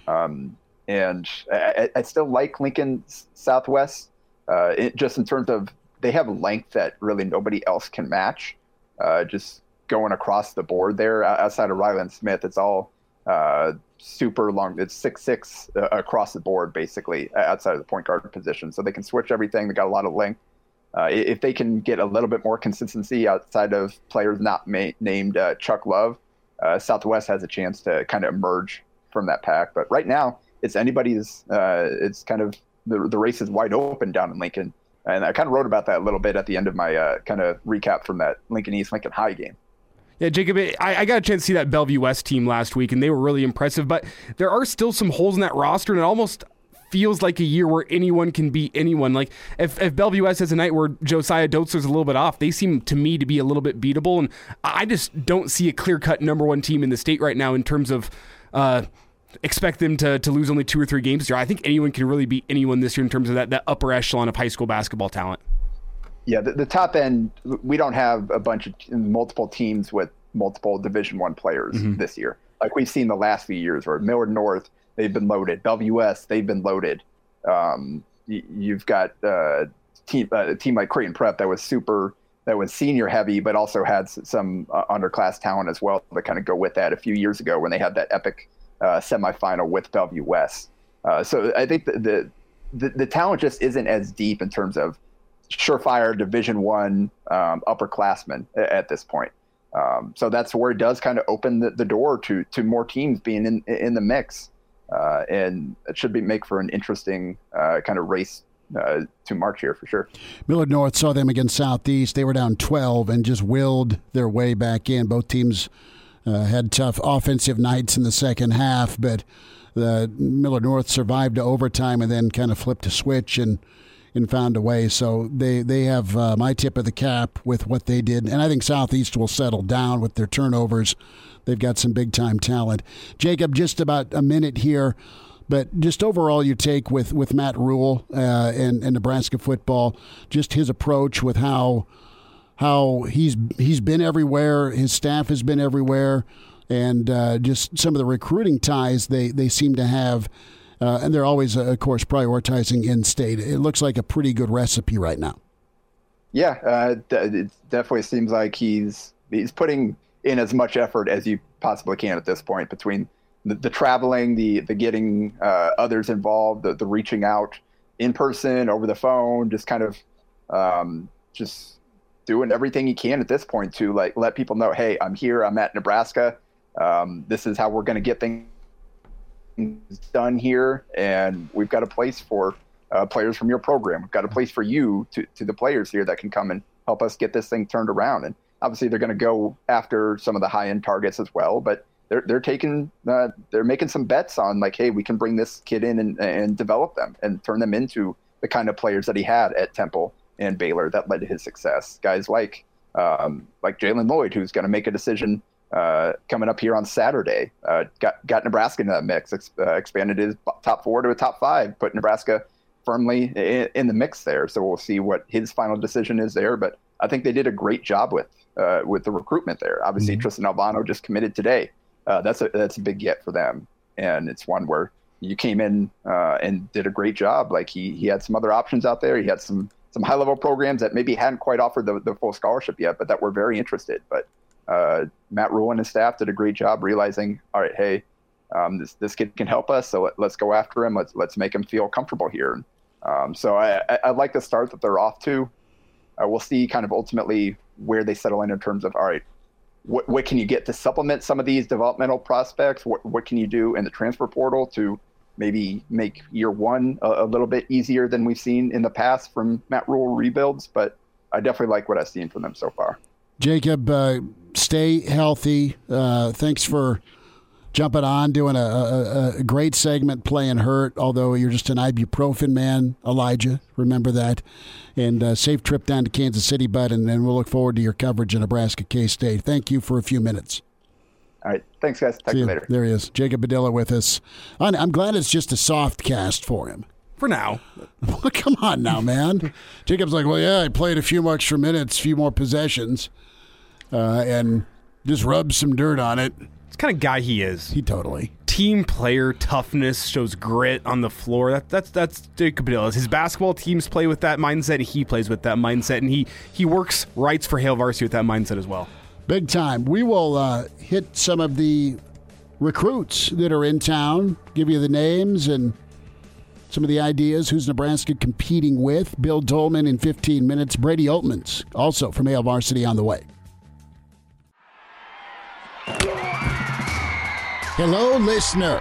Um, and I, I still like Lincoln Southwest, uh, it, just in terms of they have length that really nobody else can match. Uh, just going across the board there, outside of Ryland Smith, it's all uh, super long. It's six six uh, across the board, basically outside of the point guard position. So they can switch everything. They got a lot of length. Uh, if they can get a little bit more consistency outside of players not ma- named uh, Chuck Love, Southwest has a chance to kind of emerge from that pack. But right now, it's anybody's. Uh, it's kind of the the race is wide open down in Lincoln, and I kind of wrote about that a little bit at the end of my uh, kind of recap from that Lincoln East Lincoln High game. Yeah, Jacob, I, I, got a chance to see that Bellevue West team last week, and they were really impressive. But there are still some holes in that roster, and it almost feels like a year where anyone can beat anyone. Like if, if Bellevue West has a night where Josiah Dotzler's a little bit off, they seem to me to be a little bit beatable, and I just don't see a clear cut number one team in the state right now in terms of. Uh, expect them to, to lose only two or three games this year. I think anyone can really beat anyone this year in terms of that, that upper echelon of high school basketball talent. Yeah, the, the top end, we don't have a bunch of multiple teams with multiple Division One players mm-hmm. this year. Like we've seen the last few years, where Millard North they've been loaded, West they've been loaded. Um, you've got uh, team uh, a team like Creighton Prep that was super that was senior heavy, but also had some uh, underclass talent as well to kind of go with that. A few years ago, when they had that epic uh, semifinal with West. Uh, so I think the, the, the, talent just isn't as deep in terms of surefire Division One um, upperclassmen at this point. Um, so that's where it does kind of open the, the door to to more teams being in in the mix, uh, and it should be make for an interesting uh, kind of race uh, to March here for sure. Millard North saw them against Southeast. They were down 12 and just willed their way back in. Both teams uh, had tough offensive nights in the second half, but the Millard North survived to overtime and then kind of flipped a switch and and found a way. So they they have uh, my tip of the cap with what they did, and I think Southeast will settle down with their turnovers. They've got some big time talent. Jacob, just about a minute here. But just overall, your take with, with Matt Rhule uh, and, and Nebraska football, just his approach with how how he's he's been everywhere, his staff has been everywhere, and uh, just some of the recruiting ties they, they seem to have. Uh, and they're always, uh, of course, prioritizing in state. It looks like a pretty good recipe right now. Yeah, uh, it definitely seems like he's he's putting in as much effort as you possibly can at this point between the, the traveling, the the getting uh, others involved, the, the reaching out in person, over the phone, just kind of um, just doing everything he can at this point to like let people know, hey, I'm here, I'm at Nebraska. Um, this is how we're going to get things done here, and we've got a place for uh, players from your program. We've got a place for you to to the players here that can come and help us get this thing turned around. And obviously, they're going to go after some of the high end targets as well, but they're they're taking uh, they're making some bets on like, hey, we can bring this kid in and, and develop them and turn them into the kind of players that he had at Temple and Baylor that led to his success. Guys like um, like Jalen Lloyd, who's going to make a decision uh, coming up here on Saturday. Uh, got got Nebraska in that mix, ex- uh, expanded his top four to a top five, put Nebraska firmly in, in, the mix there. So we'll see what his final decision is there. But I think they did a great job with uh, with the recruitment there. Obviously, mm-hmm. Tristan Alvano just committed today uh, that's a that's a big get for them, and it's one where you came in uh, and did a great job. Like he he had some other options out there. He had some some high level programs that maybe hadn't quite offered the, the full scholarship yet, but that were very interested. But uh, Matt Rhule and his staff did a great job realizing, all right, hey, um, this this kid can help us, so let, us go after him. Let's let's make him feel comfortable here. Um, so I, I, I, like the start that they're off to. Uh, we'll see kind of ultimately where they settle in in terms of all right, what, what can you get to supplement some of these developmental prospects? What, what can you do in the transfer portal to maybe make year one a, a little bit easier than we've seen in the past from Matt Rhule rebuilds? But I definitely like what I've seen from them so far. Jacob, uh, stay healthy. Uh, thanks for jumping on, doing a, a, a, great segment, playing hurt, although you're just an ibuprofen man, Elijah. Remember that. And uh, safe trip down to Kansas City, bud, and then we'll look forward to your coverage of Nebraska K State. Thank you for a few minutes. All right. Thanks, guys. Talk See you later. There he is. Jacob Padilla with us. I'm glad it's just a soft cast for him. For now. Come on now, man. Jacob's like, well, yeah, I played a few extra minutes, a few more possessions, uh, and just rubbed some dirt on it. It's kind of guy he is. He totally team player toughness shows grit on the floor. That, that's that's Jacob Padilla. His basketball teams play with that mindset. And he plays with that mindset, and he he works rights for Hail Varsity with that mindset as well. Big time. We will uh, hit some of the recruits that are in town. Give you the names and some of the ideas. Who's Nebraska competing with? Bill Doleman in 15 minutes. Brady Oltmans also from Hail Varsity on the way. Hello, listener.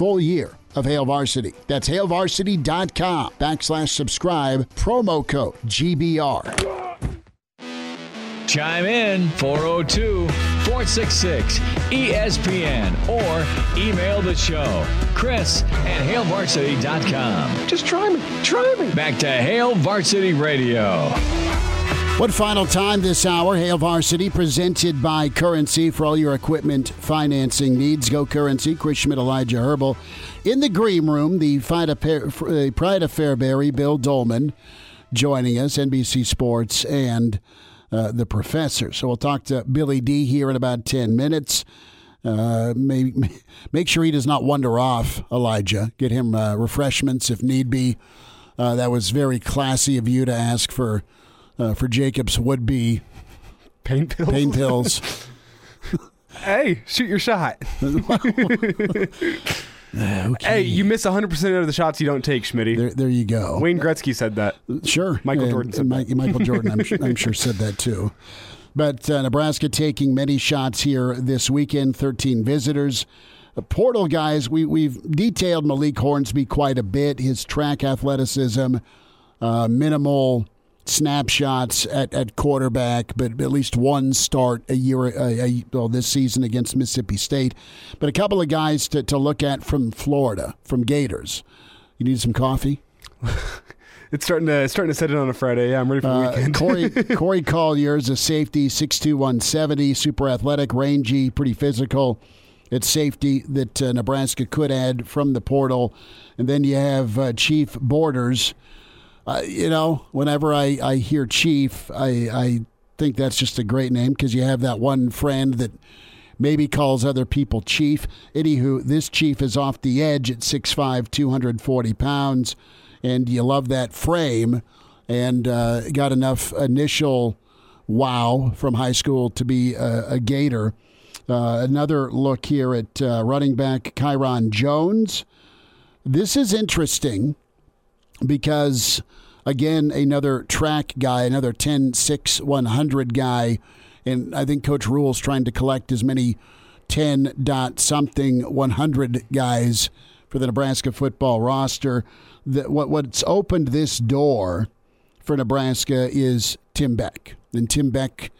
full year of Hail Varsity. That's hailvarsity.com backslash subscribe, promo code GBR. Chime in 402 466 ESPN or email the show, Chris at hailvarsity.com. Just try me. Try me. Back to Hail Varsity Radio. One final time this hour, Hail Varsity presented by Currency for all your equipment financing needs. Go Currency, Chris Schmidt, Elijah Herbal. In the green room, the Pride of, Fairbury, Bill Doleman joining us, NBC Sports, and uh, the professor. So we'll talk to Billy D here in about 10 minutes. Uh, make sure he does not wander off, Elijah. Get him uh, refreshments if need be. Uh, that was very classy of you to ask for uh, for Jacob's would be pain pills. Pain pills. hey, shoot your shot. okay. Hey, you miss 100% of the shots you don't take, Schmitty. There, there you go. Wayne Gretzky said that. Sure. Michael and, Jordan said Mike, that. Michael Jordan, I'm, sure, I'm sure, said that too. But uh, Nebraska taking many shots here this weekend, 13 visitors. Uh, portal guys, we, we've detailed Malik Hornsby quite a bit, his track athleticism, uh, minimal snapshots at, at quarterback, but at least one start a year a, a, well, this season against Mississippi State. But a couple of guys to, to look at from Florida, from Gators. You need some coffee? it's starting to starting to set in on a Friday. Yeah, I'm ready for the uh, weekend. Corey Corey Collier is a safety, 6'2", 170, super athletic, rangy, pretty physical. It's safety that uh, Nebraska could add from the portal. And then you have uh, Chief Borders – uh, you know, whenever I, I hear Chief, I, I think that's just a great name because you have that one friend that maybe calls other people Chief. Anywho, this Chief is off the edge at 6'5, 240 pounds, and you love that frame and uh, got enough initial wow from high school to be a, a Gator. Uh, another look here at uh, running back Kyron Jones. This is interesting because again another track guy, another 10 6 100 guy and I think coach Rhule's trying to collect as many 10 dot something 100 guys for the Nebraska football roster. That what what's opened this door for Nebraska is Tim Beck. And Tim Beck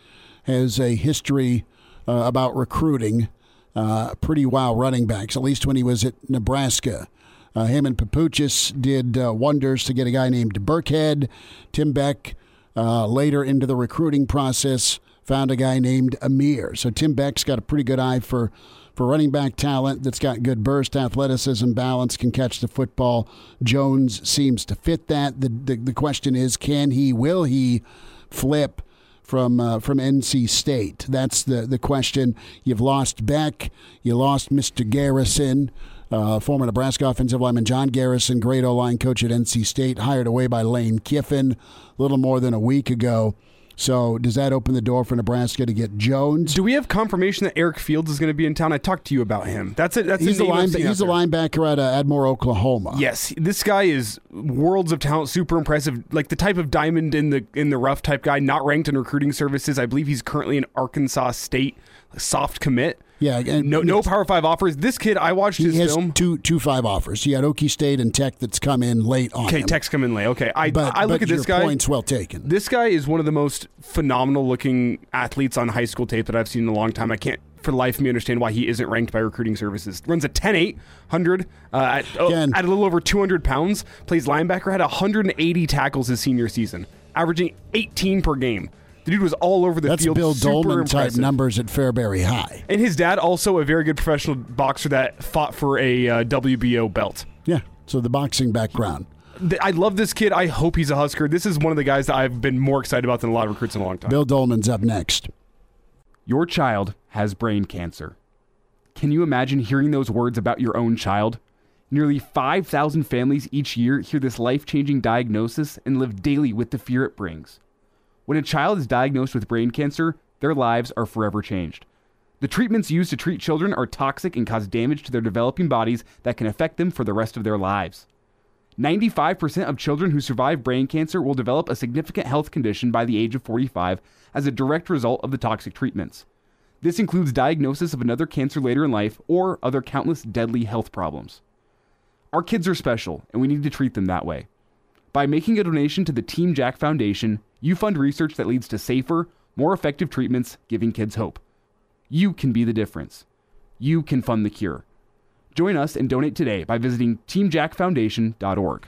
has a history uh, about recruiting uh, pretty wild running backs, at least when he was at Nebraska. Uh, him and Papuchis did uh, wonders to get a guy named Burkhead. Tim Beck, uh, later into the recruiting process, found a guy named Ameer. So Tim Beck's got a pretty good eye for, for running back talent that's got good burst, athleticism, balance, can catch the football. Jones seems to fit that. The, the, the question is can he, will he flip? from uh, from NC State. That's the the question. You've lost Beck, you lost Mr. Garrison, uh, former Nebraska offensive lineman John Garrison, great O line coach at NC State, hired away by Lane Kiffin a little more than a week ago. So does that open the door for Nebraska to get Jones? Do we have confirmation that Eric Fields is going to be in town? I talked to you about him. That's it. That's he's a line, he's a linebacker at uh, Ardmore, Oklahoma. Yes, this guy is worlds of talent, super impressive. Like the type of diamond in the in the rough type guy, not ranked in recruiting services. I believe he's currently in Arkansas State, soft commit. Yeah, and no no Power Five offers. This kid, I watched his film. Two two five offers. He had Okie State and Tech that's come in late on. Okay, him. Tech's come in late. Okay, I but, I look but at this guy. Points well taken. This guy is one of the most phenomenal looking athletes on high school tape that I've seen in a long time. I can't for life me understand why he isn't ranked by recruiting services. Runs a 10 8 100 uh, at, oh, at a little over 200 pounds. Plays linebacker, had 180 tackles his senior season, averaging 18 per game. The dude was all over the That's field. Bill Super Doleman impressive. type numbers at Fairbury High. And his dad, also a very good professional boxer that fought for a uh, WBO belt. Yeah, so the boxing background. I love this kid. I hope he's a Husker. This is one of the guys that I've been more excited about than a lot of recruits in a long time. Bill Doleman's up next. Your child has brain cancer. Can you imagine hearing those words about your own child? Nearly 5,000 families each year hear this life changing diagnosis and live daily with the fear it brings. When a child is diagnosed with brain cancer, their lives are forever changed. The treatments used to treat children are toxic and cause damage to their developing bodies that can affect them for the rest of their lives. 95% of children who survive brain cancer will develop a significant health condition by the age of 45 as a direct result of the toxic treatments. This includes diagnosis of another cancer later in life or other countless deadly health problems. Our kids are special, and we need to treat them that way. By making a donation to the Team Jack Foundation, you fund research that leads to safer, more effective treatments, giving kids hope. You can be the difference. You can fund the cure. Join us and donate today by visiting teamjackfoundation.org.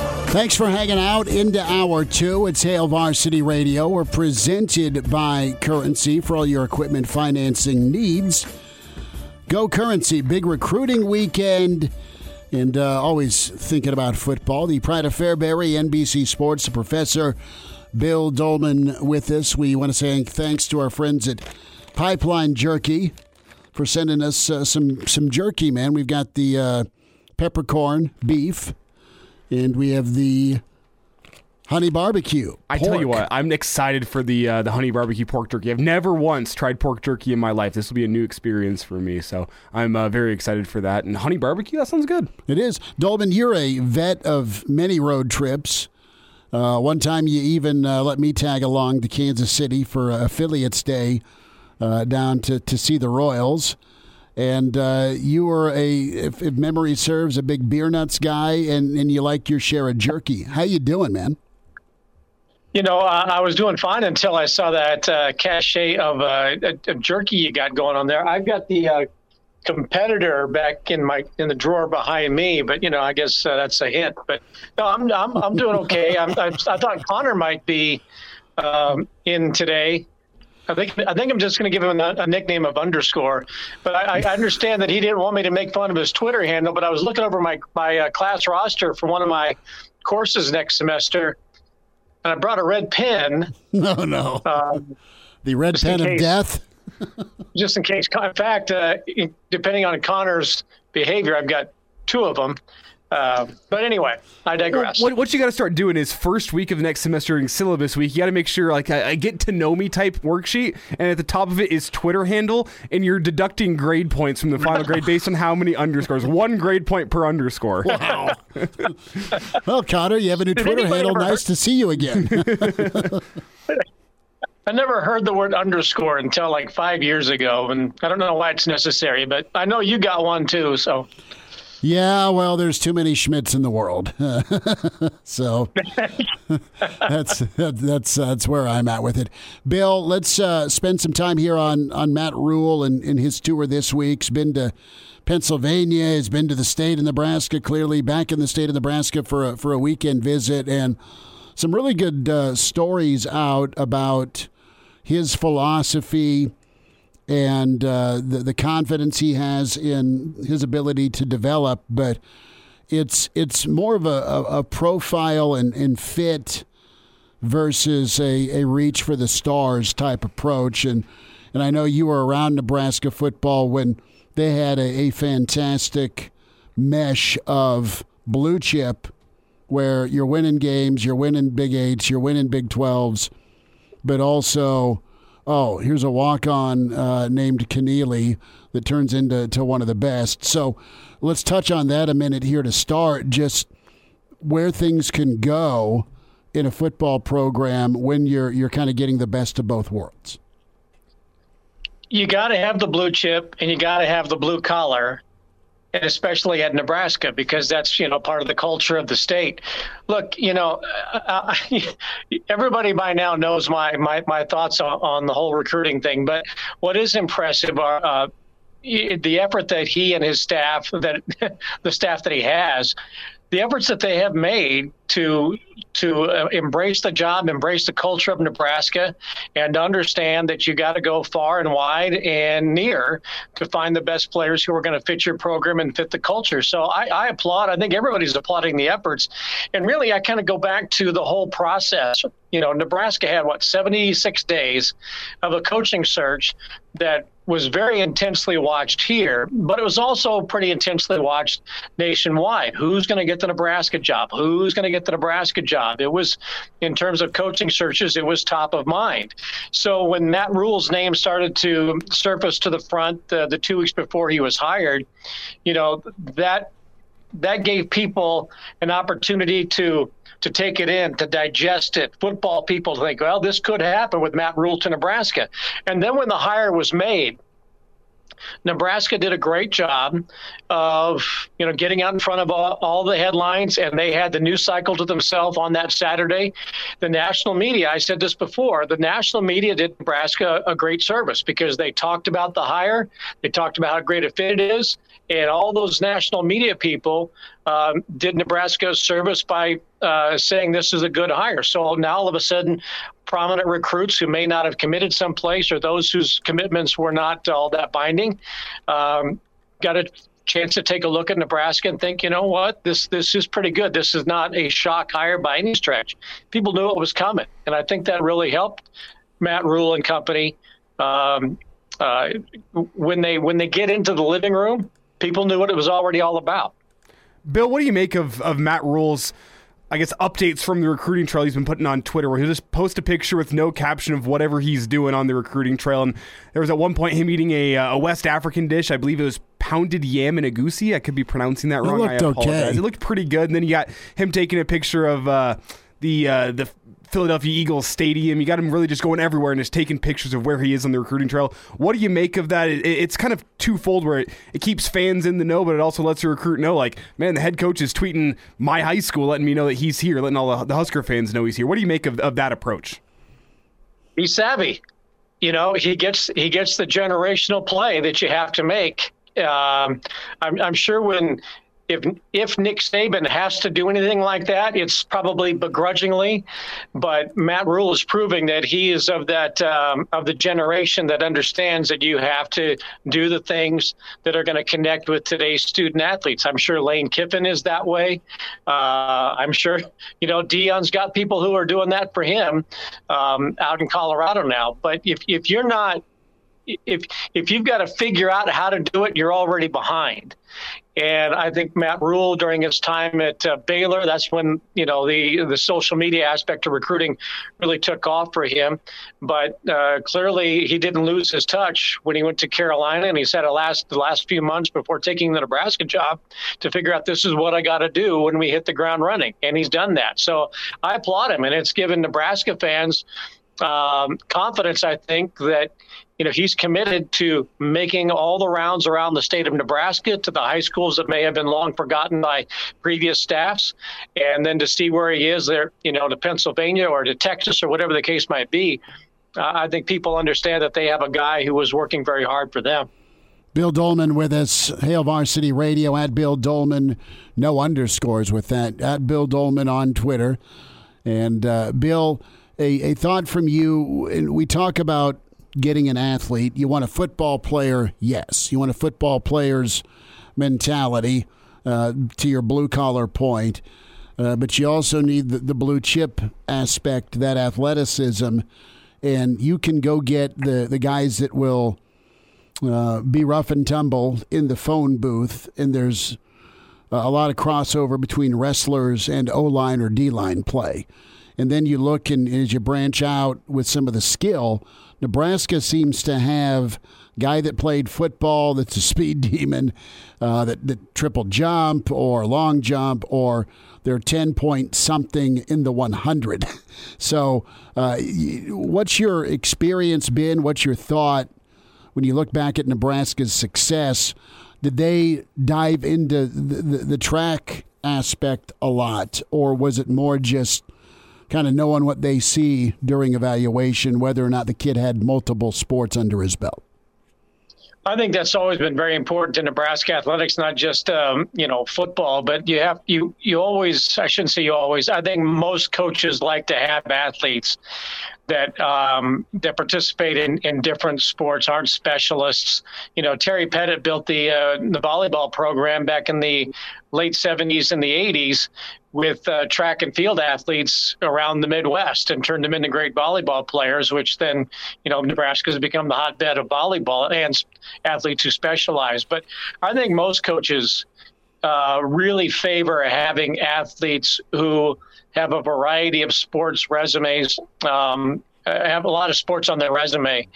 Thanks for hanging out into hour two. It's Hail Varsity Radio. We're presented by Currency for all your equipment financing needs. Go Currency, big recruiting weekend, and uh, always thinking about football. The Pride of Fairbury, NBC Sports, the professor, Bill Doleman with us. We want to say thanks to our friends at Pipeline Jerky for sending us uh, some, some jerky, man. We've got the uh, peppercorn beef and we have the honey barbecue. I tell you what, I'm excited for the uh, the honey barbecue pork jerky. I've never once tried pork jerky in my life. This will be a new experience for me, so I'm uh, very excited for that. And honey barbecue, that sounds good. It is. Doleman, you're a vet of many road trips. Uh, one time, you even uh, let me tag along to Kansas City for affiliates day uh, down to to see the Royals and uh, you were a, if, if, memory serves, a big beer nuts guy, and, and you like your share of jerky. How you doing, man? You know, uh, I was doing fine until I saw that uh, cachet of, uh, of, jerky you got going on there. I've got the uh, competitor back in my in the drawer behind me, but you know, I guess uh, that's a hint. But no, I'm I'm, I'm doing okay. I'm, i i thought Connor might be um, in today. I think I think I'm just going to give him a, a, nickname of underscore. But I, I, understand that he didn't want me to make fun of his Twitter handle. But I was looking over my my uh, class roster for one of my courses next semester, and I brought a red pen. No, no. Um, the red pen of death. just in case. In fact, uh, depending on Connor's behavior, I've got two of them. Uh, but anyway, I digress. What, what you got to start doing is first week of next semester in syllabus week, you got to make sure like a, a, get to know me type worksheet, and at the top of it is Twitter handle, and you're deducting grade points from the final grade based on how many underscores. One grade point per underscore. Wow. well, Connor, you have a new Did Twitter handle. Nice to see you again. I never heard the word underscore until like five years ago, and I don't know why it's necessary, but I know you got one too, so. Yeah, well, there's too many Schmidts in the world, so that's that's that's where I'm at with it. Bill, let's uh, spend some time here on on Matt Rhule and, and his tour this week. He's been to Pennsylvania. He's been to the state of Nebraska. Clearly, back in the state of Nebraska for a, for a weekend visit, and some really good uh, stories out about his philosophy and uh, the the confidence he has in his ability to develop, but it's it's more of a, a, a profile and, and fit versus a, a reach for the stars type approach. And and I know you were around Nebraska football when they had a, a fantastic mesh of blue chip where you're winning games, you're winning Big Eights, you're winning Big Twelves, but also oh, here's a walk on uh, named Keneally that turns into to one of the best. So let's touch on that a minute here to start. Just where things can go in a football program when you're you're kind of getting the best of both worlds. You got to have the blue chip and you got to have the blue collar and especially at Nebraska because that's you know part of the culture of the state. Look, you know, uh, everybody by now knows my my, my thoughts on, on, the whole recruiting thing. But what is impressive are uh, the effort that he and his staff that the staff that he has the efforts that they have made to to uh, embrace the job, embrace the culture of Nebraska, and understand that you got to go far and wide and near to find the best players who are going to fit your program and fit the culture. So I, I applaud. I think everybody's applauding the efforts, and really, I kind of go back to the whole process. You know, Nebraska had what 76 days of a coaching search that was very intensely watched here, but it was also pretty intensely watched nationwide. Who's going to get the Nebraska job? Who's going to get the Nebraska job? It was, in terms of coaching searches, it was top of mind. So when Matt Rhule's name started to surface to the front uh, the two weeks before he was hired, you know, that that gave people an opportunity to to take it in, to digest it. Football people think, well, this could happen with Matt Rhule to Nebraska. And then when the hire was made, Nebraska did a great job of, you know, getting out in front of all, all, the headlines, and they had the news cycle to themselves on that Saturday. The national media, I said this before, the national media did Nebraska a great service because they talked about the hire, they talked about how great a fit it is, and all those national media people um, did Nebraska service by uh, saying this is a good hire. So now all of a sudden, prominent recruits who may not have committed someplace or those whose commitments were not all that binding um, got a chance to take a look at Nebraska and think, you know what, this this is pretty good. This is not a shock hire by any stretch. People knew it was coming, and I think that really helped Matt Rhule and company. Um, uh, when they when they get into the living room, people knew what it was already all about. Bill, what do you make of of Matt Rhule's, I guess updates from the recruiting trail he's been putting on Twitter, where he'll just post a picture with no caption of whatever he's doing on the recruiting trail. And there was at one point him eating a, uh, a West African dish. I believe it was pounded yam and egusi. I could be pronouncing that wrong. It looked I apologize. Okay. It looked pretty good. And then you got him taking a picture of uh, the uh, the Philadelphia Eagles stadium. You got him really just going everywhere and just taking pictures of where he is on the recruiting trail. What do you make of that? It, it's kind of twofold where it, it keeps fans in the know, but it also lets the recruit know, like, man, the head coach is tweeting my high school, letting me know that he's here, letting all the, the Husker fans know he's here. What do you make of, of that approach? He's savvy. You know, he gets he gets the generational play that you have to make. Um, I'm, I'm sure when if if Nick Saban has to do anything like that, it's probably begrudgingly. But Matt Rhule is proving that he is of that um, of the generation that understands that you have to do the things that are going to connect with today's student athletes. I'm sure Lane Kiffin is that way. Uh, I'm sure you know Deion's got people who are doing that for him um, out in Colorado now. But if if you're not if if you've got to figure out how to do it, you're already behind. And I think Matt Rhule, during his time at uh, Baylor, that's when you know the the social media aspect of recruiting really took off for him. But uh, clearly, he didn't lose his touch when he went to Carolina, and he said it last the last few months before taking the Nebraska job to figure out this is what I got to do when we hit the ground running, and he's done that. So I applaud him, and it's given Nebraska fans um, confidence. I think that you know, he's committed to making all the rounds around the state of Nebraska to the high schools that may have been long forgotten by previous staffs, and then to see where he is there, you know, to Pennsylvania or to Texas or whatever the case might be. Uh, I think people understand that they have a guy who was working very hard for them. Bill Doleman with us, Hail Varsity Radio at Bill Doleman, no underscores with that, at Bill Doleman on Twitter. And uh, Bill, a, a thought from you, we talk about getting an athlete. You want a football player, yes. You want a football player's mentality uh, to your blue collar point. Uh, but you also need the, the blue chip aspect, that athleticism. And you can go get the, the guys that will uh, be rough and tumble in the phone booth. And there's a lot of crossover between wrestlers and O line or D line play. And then you look and as you branch out with some of the skill, Nebraska seems to have guy that played football that's a speed demon, uh, that, that triple jump or long jump or they're 10 point something in the 100. So, uh, what's your experience been? What's your thought when you look back at Nebraska's success? Did they dive into the, the, the track aspect a lot, or was it more just kind of knowing what they see during evaluation, whether or not the kid had multiple sports under his belt? I think that's always been very important to Nebraska athletics, not just um, you know football, but you have you you always I shouldn't say you always. I think most coaches like to have athletes that um, that participate in, in different sports, aren't specialists. You know, Terry Pettit built the uh, the volleyball program back in the late 70s and the 80s with uh, track and field athletes around the Midwest and turned them into great volleyball players, which then, you know, Nebraska has become the hotbed of volleyball and athletes who specialize. But I think most coaches uh, really favor having athletes who have a variety of sports resumes, um, have a lot of sports on their resume.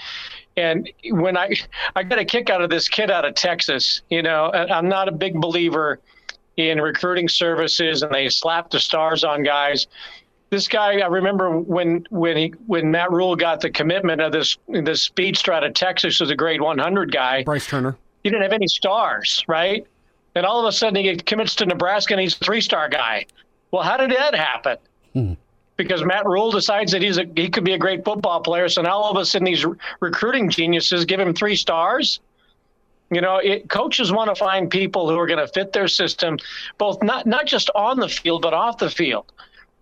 And when I I got a kick out of this kid out of Texas, you know, I'm not a big believer in recruiting services and they slap the stars on guys. This guy, I remember when when he when Matt Rhule got the commitment of this this speedster out of Texas as a grade 100 guy. Bryce Turner. He didn't have any stars, right? And all of a sudden he commits to Nebraska and he's a three star guy. Well, how did that happen? Hmm. Because Matt Rhule decides that he's a, he could be a great football player. So now all of a sudden these recruiting geniuses give him three stars. You know, it, coaches want to find people who are going to fit their system, both not not just on the field but off the field.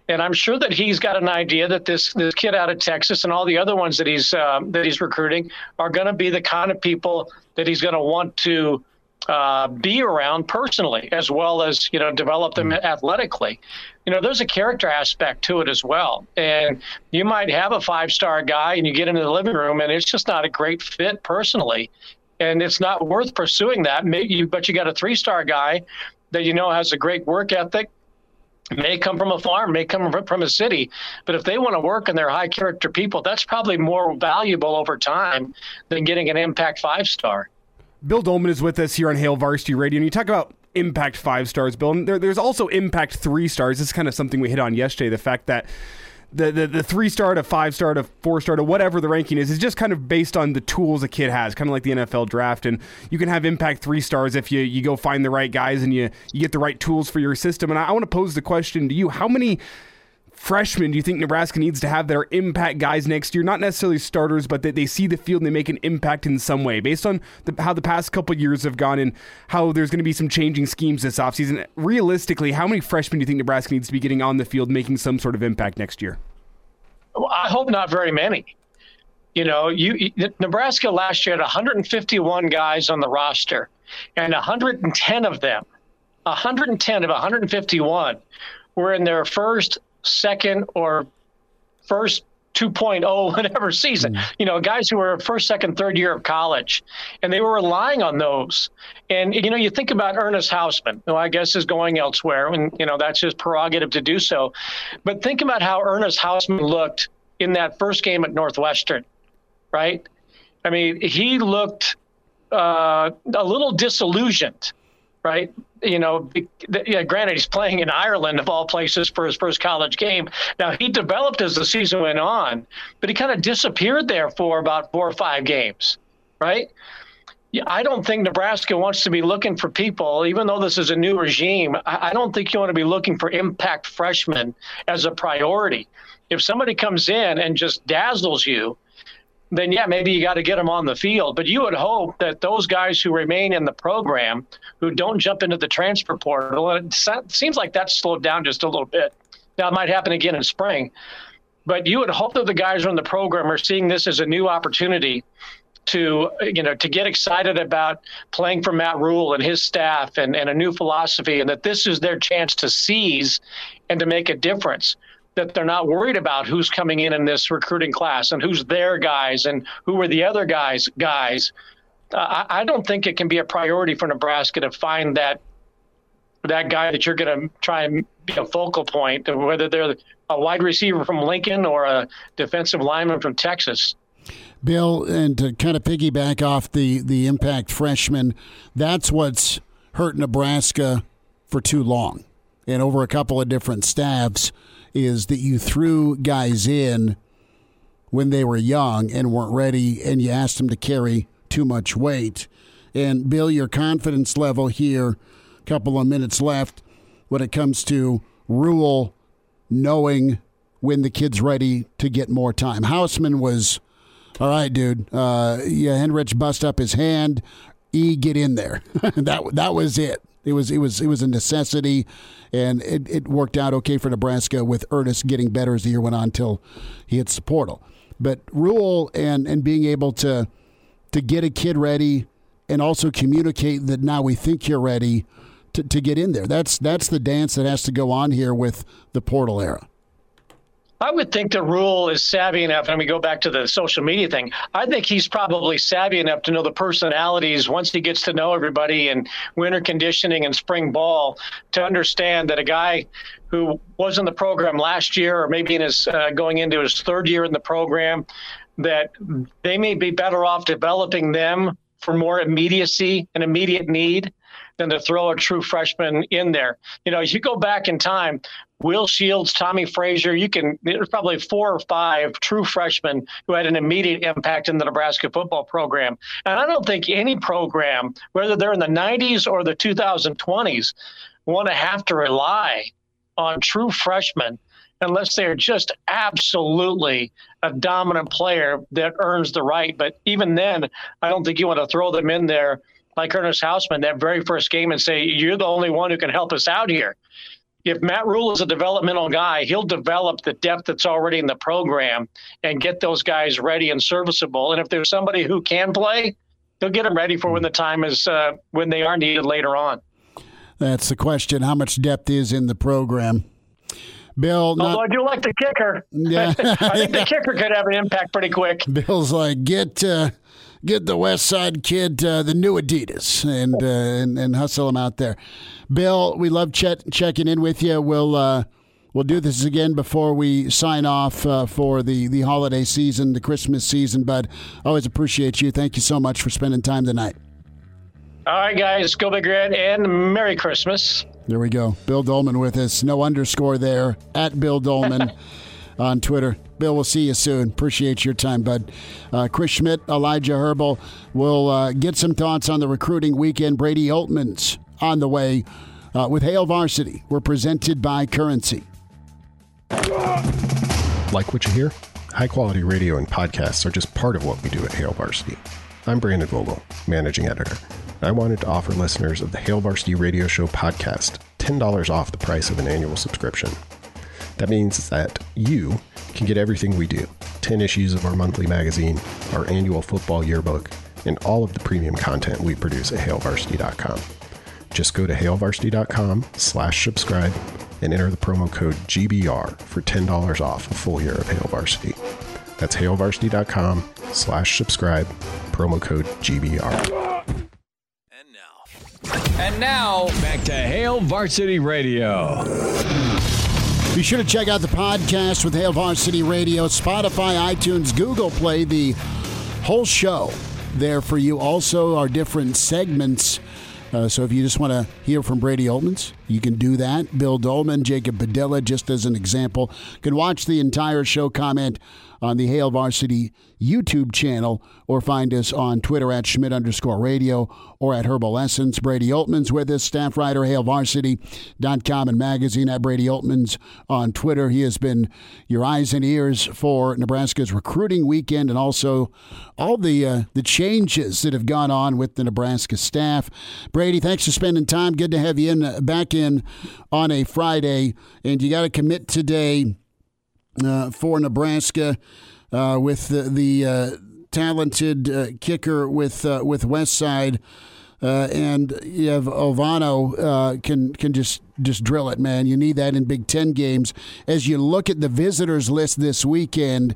And I'm sure that he's got an idea that this this kid out of Texas and all the other ones that he's uh, that he's recruiting are going to be the kind of people that he's going to want to uh, be around personally, as well as you know develop them mm-hmm. athletically. You know, there's a character aspect to it as well. And you might have a five star guy, and you get into the living room, and it's just not a great fit personally and it's not worth pursuing that. Maybe, but you got a three star guy that you know has a great work ethic. May come from a farm, may come from a city, but if they want to work and they're high character people, that's probably more valuable over time than getting an impact five star. Bill Doleman is with us here on Hail Varsity Radio, and you talk about impact five stars, Bill. And there, there's also impact three stars. This is kind of something we hit on yesterday. The fact that the, the, the three star to five star to four star to whatever the ranking is is just kind of based on the tools a kid has, kind of like the NFL draft. And you can have impact three stars if you, you go find the right guys and you, you get the right tools for your system. And I, I want to pose the question to you how many freshmen do you think Nebraska needs to have that are impact guys next year? Not necessarily starters, but that they see the field and they make an impact in some way based on the, how the past couple years have gone and how there's going to be some changing schemes this offseason. Realistically, how many freshmen do you think Nebraska needs to be getting on the field making some sort of impact next year? Well, I hope not very many. You know, you Nebraska last year had 151 guys on the roster, and 110 of them, 110 of 151, were in their first second or first 2.0 whatever season. Mm. You know, guys who were first, second, third year of college, and they were relying on those. And you know, you think about Ernest Hausmann who I guess is going elsewhere, and you know that's his prerogative to do so. But think about how Ernest Hausmann looked in that first game at Northwestern, right? I mean, he looked uh, a little disillusioned right? You know, yeah, granted, he's playing in Ireland of all places for his first college game. Now, he developed as the season went on, but he kind of disappeared there for about four or five games, right? I don't think Nebraska wants to be looking for people, even though this is a new regime. I don't think you want to be looking for impact freshmen as a priority. If somebody comes in and just dazzles you, then yeah, maybe you got to get them on the field. But you would hope that those guys who remain in the program, who don't jump into the transfer portal, it seems like that's slowed down just a little bit. Now it might happen again in spring, but you would hope that the guys who are in the program are seeing this as a new opportunity to you know to get excited about playing for Matt Rhule and his staff and, and a new philosophy, and that this is their chance to seize and to make a difference that they're not worried about who's coming in in this recruiting class and who's their guys and who are the other guys guys. Uh, I, I don't think it can be a priority for Nebraska to find that that guy that you're going to try and be a focal point, whether they're a wide receiver from Lincoln or a defensive lineman from Texas. Bill, and to kind of piggyback off the the impact freshman, that's what's hurt Nebraska for too long, and over a couple of different staffs is that you threw guys in when they were young and weren't ready, and you asked them to carry too much weight. And Bill, your confidence level here, couple of minutes left, when it comes to Rhule knowing when the kid's ready to get more time. Hausmann was, all right, dude. Uh, yeah, Henrich bust up his hand. E, get in there. that that was it. It was it was it was a necessity, and it, it worked out okay for Nebraska with Ernest getting better as the year went on until he hits the portal. But Rhule and and being able to to get a kid ready and also communicate that now we think you're ready to, to get in there. That's that's the dance that has to go on here with the portal era. I would think the Rhule is savvy enough, and we go back to the social media thing. I think he's probably savvy enough to know the personalities once he gets to know everybody in winter conditioning and spring ball to understand that a guy who was in the program last year, or maybe in his uh, going into his third year in the program, that they may be better off developing them for more immediacy and immediate need than to throw a true freshman in there. You know, you go back in time, Will Shields, Tommie Frazier, you can, there's probably four or five true freshmen who had an immediate impact in the Nebraska football program. And I don't think any program, whether they're in the 90s or the 2020s, want to have to rely on true freshmen unless they're just absolutely a dominant player that earns the right. But even then, I don't think you want to throw them in there like Ernest Hausmann that very first game and say, You're the only one who can help us out here. If Matt Rhule is a developmental guy, he'll develop the depth that's already in the program and get those guys ready and serviceable. And if there's somebody who can play, he'll get them ready for when the time is uh, when they are needed later on. That's the question. How much depth is in the program? Bill. Although I do like the kicker. Yeah. I think the kicker could have an impact pretty quick. Bill's like, get uh, get the West Side kid uh, the new Adidas and, uh, and and hustle him out there. Bill, we love ch- checking in with you. We'll uh, we'll do this again before we sign off uh, for the the holiday season, the Christmas season. But always appreciate you. Thank you so much for spending time tonight. All right, guys, go big red and Merry Christmas. There we go. Bill Doleman with us. No underscore there at Bill Doleman on Twitter. Bill, we'll see you soon. Appreciate your time, bud. Uh, Chris Schmidt, Elijah Herbal will uh, get some thoughts on the recruiting weekend. Brady Oltmans on the way uh, with Hail Varsity. We're presented by Currency. Like what you hear? High quality radio and podcasts are just part of what we do at Hail Varsity. I'm Brandon Vogel, managing editor. I wanted to offer listeners of the Hail Varsity Radio Show podcast $10 off the price of an annual subscription. That means that you can get everything we do 10 issues of our monthly magazine, our annual football yearbook, and all of the premium content we produce at hailvarsity.com. Just go to hailvarsity.com slash subscribe and enter the promo code GBR for $10 off a full year of Hail Varsity. That's hailvarsity.com slash subscribe, promo code GBR. And now, back to Hail Varsity Radio. Be sure to check out the podcast with Hail Varsity Radio, Spotify, iTunes, Google Play, the whole show there for you. Also, our different segments. Uh, so if you just want to hear from Brady Oltmans, you can do that. Bill Doleman, Jacob Padilla, just as an example. You can watch the entire show, comment on the Hail Varsity YouTube channel or find us on Twitter at Schmidt underscore radio or at Herbal Essence. Brady Oltmans with us, staff writer, HailVarsity.com and magazine at Brady Oltmans on Twitter. He has been your eyes and ears for Nebraska's recruiting weekend and also all the uh, the changes that have gone on with the Nebraska staff. Brady, thanks for spending time. Good to have you in uh, back in on a Friday, and you got to commit today for Nebraska uh, with the, the uh, talented uh, kicker with uh, with Westside. Uh, and you have Alvano uh, can can just just drill it, man. You need that in Big Ten games. As you look at the visitors list this weekend,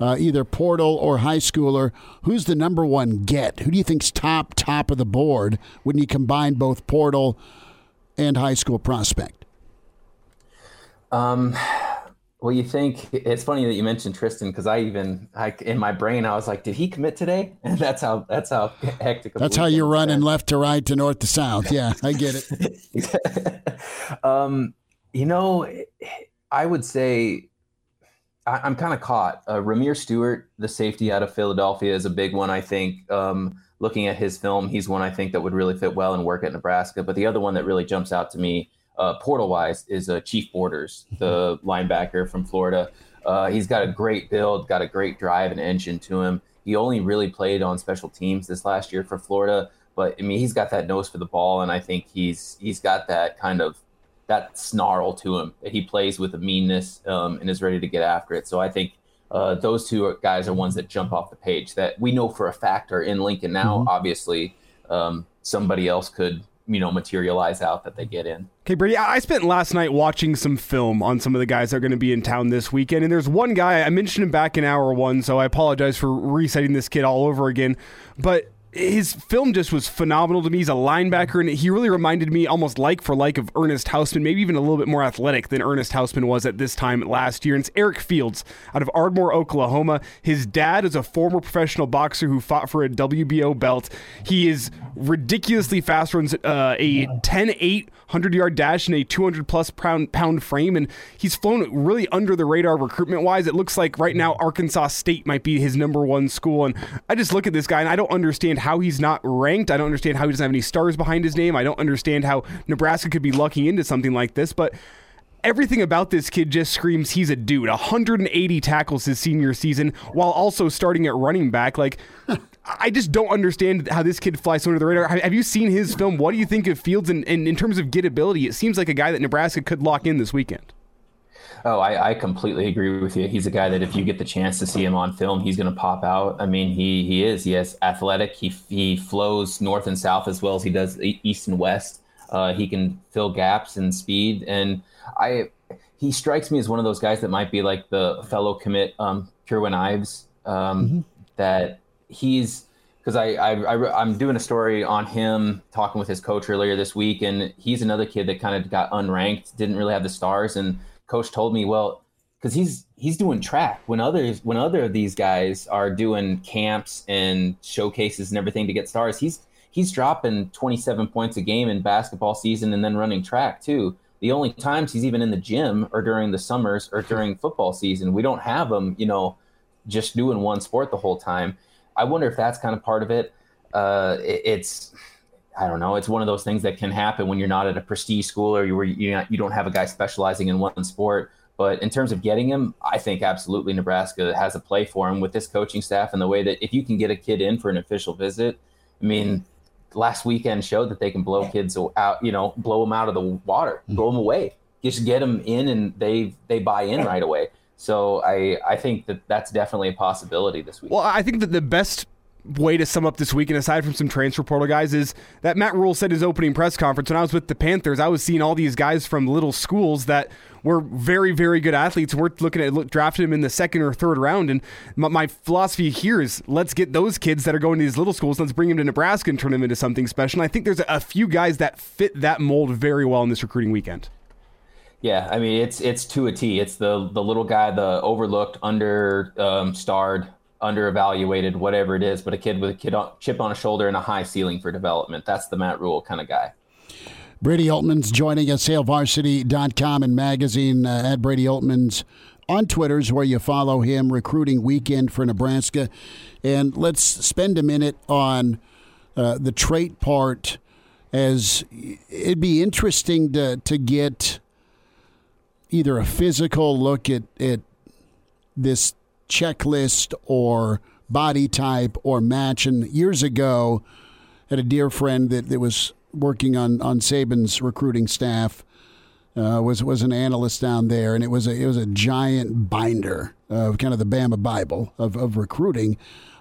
uh, either portal or high schooler, who's the number one get? Who do you think's top top of the board when you combine both portal and high school prospect? Um, well, you think it's funny that you mentioned Tristan because I even I, in my brain I was like, did he commit today? And that's how that's how hectic. That's how you're running left to right to north to south. Yeah, I get it. um, you know, I would say I, am kind of caught. Uh, Rahmir Stewart, the safety out of Philadelphia, is a big one. I think. Um, looking at his film, he's one I think that would really fit well and work at Nebraska. But the other one that really jumps out to me uh, portal wise is uh, Chief Borders, the linebacker from Florida. Uh, he's got a great build, got a great drive and engine to him. He only really played on special teams this last year for Florida, but I mean he's got that nose for the ball, and I think he's he's got that kind of that snarl to him that he plays with a meanness um, and is ready to get after it. So I think uh, those two guys are ones that jump off the page that we know for a fact are in Lincoln now. Mm-hmm. Obviously, um, somebody else could you know materialize out that they get in. Okay, Brady, I spent last night watching some film on some of the guys that are going to be in town this weekend, and there's one guy I mentioned him back in hour one, so I apologize for resetting this kid all over again, but his film just was phenomenal to me. He's a linebacker, and he really reminded me almost like for like of Ernest Hausmann, maybe even a little bit more athletic than Ernest Hausmann was at this time last year. And it's Eric Fields out of Ardmore, Oklahoma. His dad is a former professional boxer who fought for a WBO belt. He is ridiculously fast, runs uh, a 10 8 100 yard dash in a 200 plus pound, pound frame, and he's flown really under the radar recruitment wise. It looks like right now Arkansas State might be his number one school. And I just look at this guy and I don't understand how he's not ranked. I don't understand how he doesn't have any stars behind his name. I don't understand how Nebraska could be lucking into something like this, but everything about this kid just screams he's a dude. 180 tackles his senior season while also starting at running back. Like, I just don't understand how this kid flies under the radar. Have you seen his film? What do you think of Fields? And in terms of gettability, it seems like a guy that Nebraska could lock in this weekend. Oh, I, I, completely agree with you. He's a guy that if you get the chance to see him on film, he's going to pop out. I mean, he he is. He is athletic. He he flows north and south as well as he does east and west. Uh, he can fill gaps and speed. And I he strikes me as one of those guys that might be like the fellow commit um, Kierwin Ives. Um, mm-hmm. That he's because I, I, I am doing a story on him talking with his coach earlier this week, and he's another kid that kind of got unranked, didn't really have the stars, and coach told me, well, because he's he's doing track when others when other of these guys are doing camps and showcases and everything to get stars, he's he's dropping 27 points a game in basketball season and then running track too. The only times he's even in the gym are during the summers or during football season. We don't have him, you know, just doing one sport the whole time. I wonder if that's kind of part of it. Uh, it it's I don't know. It's one of those things that can happen when you're not at a prestige school or you you you don't have a guy specializing in one sport. But in terms of getting him, I think absolutely Nebraska has a play for him with this coaching staff and the way that if you can get a kid in for an official visit, I mean, last weekend showed that they can blow kids out, you know, blow them out of the water, blow them away. Just get them in and they they buy in right away. So I I think that that's definitely a possibility this week. Well, I think that the best way to sum up this weekend, aside from some transfer portal guys, is that Matt Rhule said his opening press conference when I was with the Panthers. I was seeing all these guys from little schools that were very, very good athletes. We're looking at look, drafting them in the second or third round. And my, my, philosophy here is let's get those kids that are going to these little schools, let's bring them to Nebraska and turn them into something special. And I think there's a, a few guys that fit that mold very well in this recruiting weekend. Yeah, I mean it's it's to a T. It's the the little guy, the overlooked, under um, starred underevaluated, whatever it is, but a kid with a kid on, chip on a shoulder and a high ceiling for development. That's the Matt Rhule kind of guy. Brady Oltmans joining us, HailVarsity.com and magazine uh, at Brady Oltmans on Twitter's where you follow him. Recruiting weekend for Nebraska, and let's spend a minute on uh, the trait part. As it'd be interesting to to get either a physical look at at this checklist or body type or match. And years ago, had a dear friend that, that was working on, on Saban's recruiting staff. Uh, was was an analyst down there, and it was a it was a giant binder of kind of the Bama Bible of, of recruiting.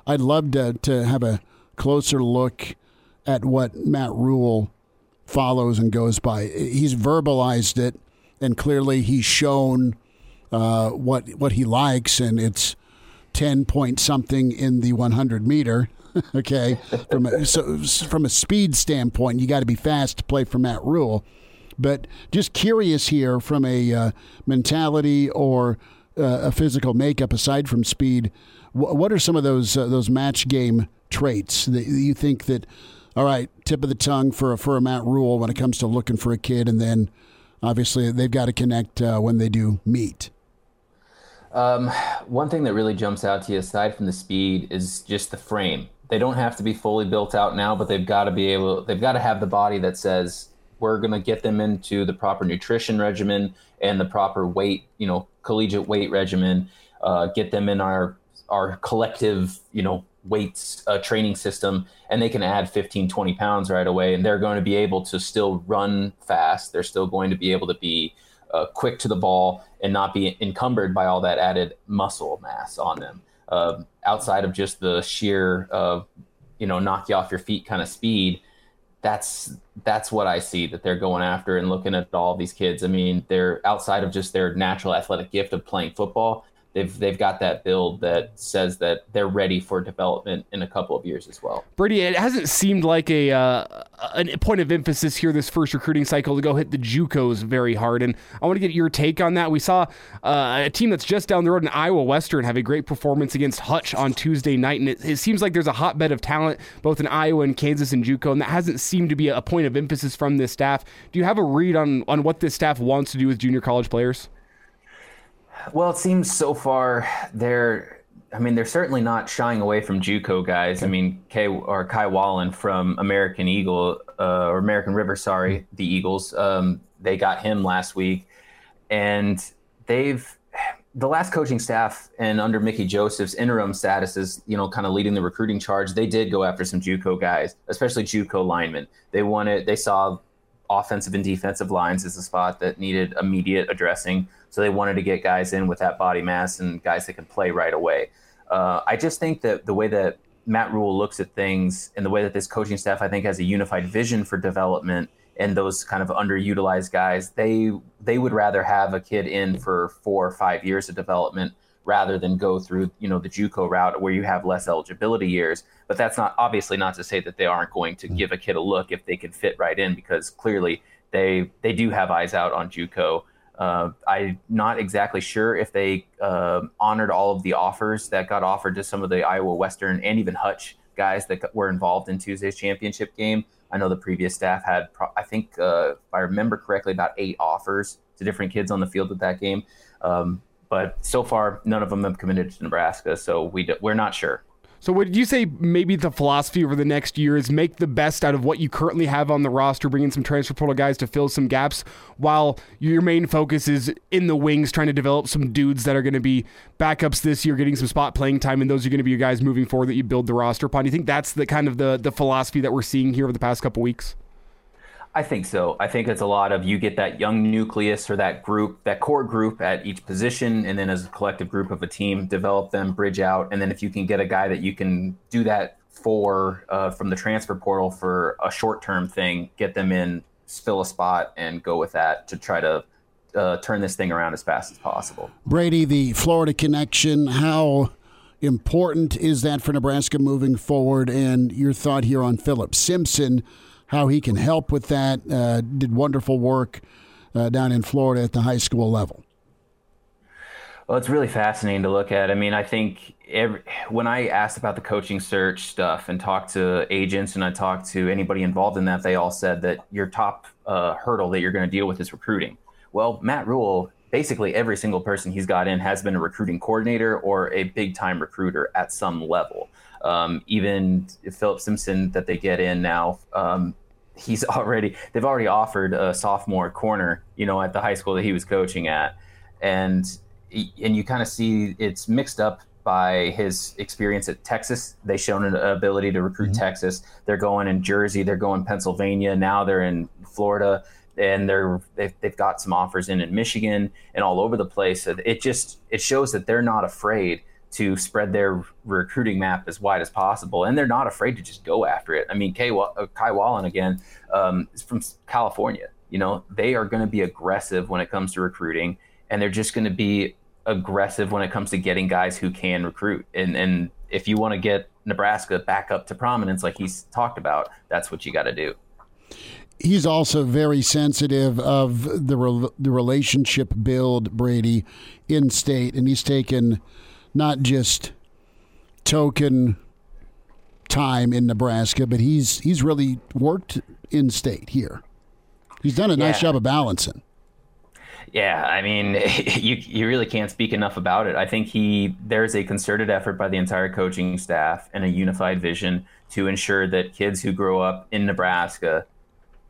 I'd love to to have a closer look at what Matt Rhule follows and goes by. He's verbalized it, and clearly he's shown uh, what what he likes, and it's 10 point something in the 100 meter. okay, from a, so from a speed standpoint, you got to be fast to play for Matt Rhule. But just curious here from a uh, mentality or uh, a physical makeup aside from speed, wh- what are some of those uh, those match game traits that you think that all right, tip of the tongue for a, for a Matt Rhule when it comes to looking for a kid, and then obviously they've got to connect uh, when they do meet. Um, one thing that really jumps out to you, aside from the speed, is just the frame. They don't have to be fully built out now, but they've got to be able. They've got to have the body that says we're going to get them into the proper nutrition regimen and the proper weight, you know, collegiate weight regimen. Uh, get them in our our collective, you know, weights uh, training system, and they can add 15, 20 pounds right away, and they're going to be able to still run fast. They're still going to be able to be uh, quick to the ball and not be encumbered by all that added muscle mass on them. Uh, outside of just the sheer, uh, you know, knock you off your feet kind of speed, that's that's what I see that they're going after and looking at all these kids. I mean, they're outside of just their natural athletic gift of playing football. They've they've got that build that says that they're ready for development in a couple of years as well. Brady, it hasn't seemed like a uh, a point of emphasis here this first recruiting cycle to go hit the JUCOs very hard, and I want to get your take on that. We saw uh, a team that's just down the road in Iowa Western have a great performance against Hutch on Tuesday night, and it, it seems like there's a hotbed of talent both in Iowa and Kansas and JUCO, and that hasn't seemed to be a point of emphasis from this staff. Do you have a read on on what this staff wants to do with junior college players? Well, it seems so far they're. I mean, they're certainly not shying away from JUCO guys. I mean, Kay or Kai Wallen from American Eagle uh, or American River, sorry, the Eagles. Um, they got him last week, and they've the last coaching staff and under Mickey Joseph's interim status is, you know, kind of leading the recruiting charge. They did go after some JUCO guys, especially JUCO linemen. They wanted, they saw offensive and defensive lines as a spot that needed immediate addressing. So they wanted to get guys in with that body mass and guys that can play right away. Uh, I just think that the way that Matt Rhule looks at things and the way that this coaching staff, I think, has a unified vision for development and those kind of underutilized guys, they they would rather have a kid in for four or five years of development rather than go through you know the JUCO route where you have less eligibility years. But that's not obviously not to say that they aren't going to give a kid a look if they can fit right in because clearly they they do have eyes out on JUCO. Uh, I'm not exactly sure if they uh, honored all of the offers that got offered to some of the Iowa Western and even Hutch guys that were involved in Tuesday's championship game. I know the previous staff had, I think, uh, if I remember correctly, about eight offers to different kids on the field at that game. Um, but so far, none of them have committed to Nebraska, so we we're not sure. So would you say maybe the philosophy over the next year is make the best out of what you currently have on the roster, bring in some transfer portal guys to fill some gaps, while your main focus is in the wings, trying to develop some dudes that are going to be backups this year, getting some spot playing time, and those are going to be your guys moving forward that you build the roster upon. Do you think that's the kind of the the philosophy that we're seeing here over the past couple weeks? I think so. I think it's a lot of you get that young nucleus or that group, that core group at each position, and then as a collective group of a team, develop them, bridge out, and then if you can get a guy that you can do that for uh, from the transfer portal for a short term thing, get them in, fill a spot, and go with that to try to uh, turn this thing around as fast as possible. Brady, the Florida connection, how important is that for Nebraska moving forward? And your thought here on Philip Simpson how he can help with that. Uh, did wonderful work uh, down in Florida at the high school level. Well, it's really fascinating to look at. I mean, I think every, when I asked about the coaching search stuff and talked to agents and I talked to anybody involved in that, they all said that your top uh, hurdle that you're going to deal with is recruiting. Well, Matt Rhule, basically every single person he's got in has been a recruiting coordinator or a big time recruiter at some level. Um, even Philip Simpson that they get in now, um, he's already they've already offered a sophomore corner, you know, at the high school that he was coaching at, and and you kind of see it's mixed up by his experience at Texas. They've shown an ability to recruit mm-hmm. Texas. They're going in Jersey. They're going Pennsylvania. Now they're in Florida, and they're they've, they've got some offers in in Michigan and all over the place. It just it shows that they're not afraid to spread their recruiting map as wide as possible, and they're not afraid to just go after it. I mean, Kay, uh, Kai Wallen again um, is from California. You know, they are going to be aggressive when it comes to recruiting, and they're just going to be aggressive when it comes to getting guys who can recruit. And and if you want to get Nebraska back up to prominence, like he's talked about, that's what you got to do. He's also very sensitive of the re- the relationship build Brady in state, and he's taken not just token time in Nebraska, but he's he's really worked in state here. He's done a nice job of balancing. Yeah, I mean, you you really can't speak enough about it. I think he there's a concerted effort by the entire coaching staff and a unified vision to ensure that kids who grow up in Nebraska,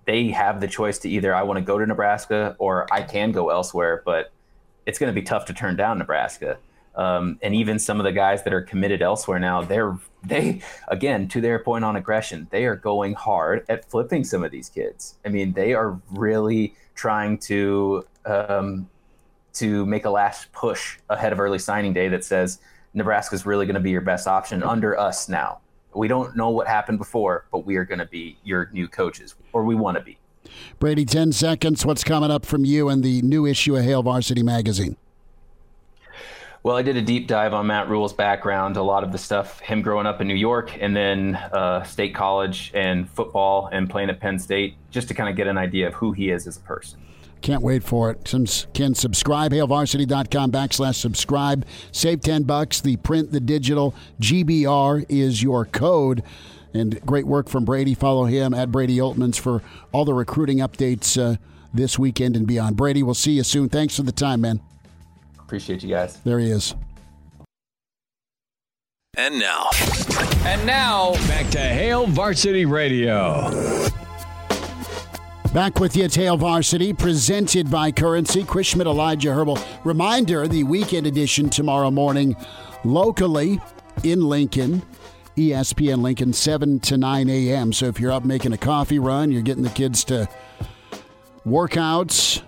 they have the choice to either I want to go to Nebraska or I can go elsewhere, but it's going to be tough to turn down Nebraska. Um, and even some of the guys that are committed elsewhere now, they're they again to their point on aggression, they are going hard at flipping some of these kids. I mean, they are really trying to um, to make a last push ahead of early signing day that says Nebraska is really going to be your best option under us now. We don't know what happened before, but we are going to be your new coaches, or we want to be. Brady, 10 seconds. What's coming up from you and the new issue of Hail Varsity Magazine? Well, I did a deep dive on Matt Rhule's background, a lot of the stuff, him growing up in New York and then uh, state college and football and playing at Penn State, just to kind of get an idea of who he is as a person. Can't wait for it. Some can subscribe. HailVarsity.com backslash subscribe. Save 10 bucks. The print, the digital. GBR is your code. And great work from Brady. Follow him at Brady Oltmans for all the recruiting updates uh, this weekend and beyond. Brady, we'll see you soon. Thanks for the time, man. Appreciate you guys. There he is. And now. And now, back to Hail Varsity Radio. Back with you at Hail Varsity, presented by Currency. Chris Schmidt, Elijah Herbal. Reminder the weekend edition tomorrow morning, locally in Lincoln. ESPN Lincoln, 7 to 9 a.m. So if you're up making a coffee run, you're getting the kids to workouts,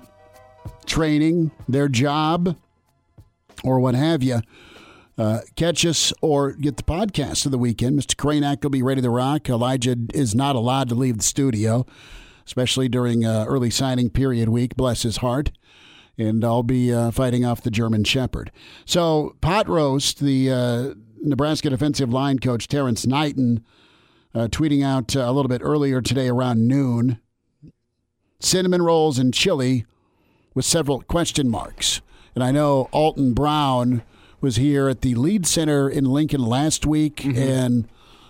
training, their job, or what have you, uh, catch us or get the podcast of the weekend. Mr. Cranack will be ready to rock. Elijah is not allowed to leave the studio, especially during uh, early signing period week. Bless his heart. And I'll be uh, fighting off the German Shepherd. So, pot roast, the uh, Nebraska defensive line coach Terrence Knighton uh, tweeting out uh, a little bit earlier today around noon cinnamon rolls and chili with several question marks. And I know Alton Brown was here at the Lied Center in Lincoln last week, mm-hmm. and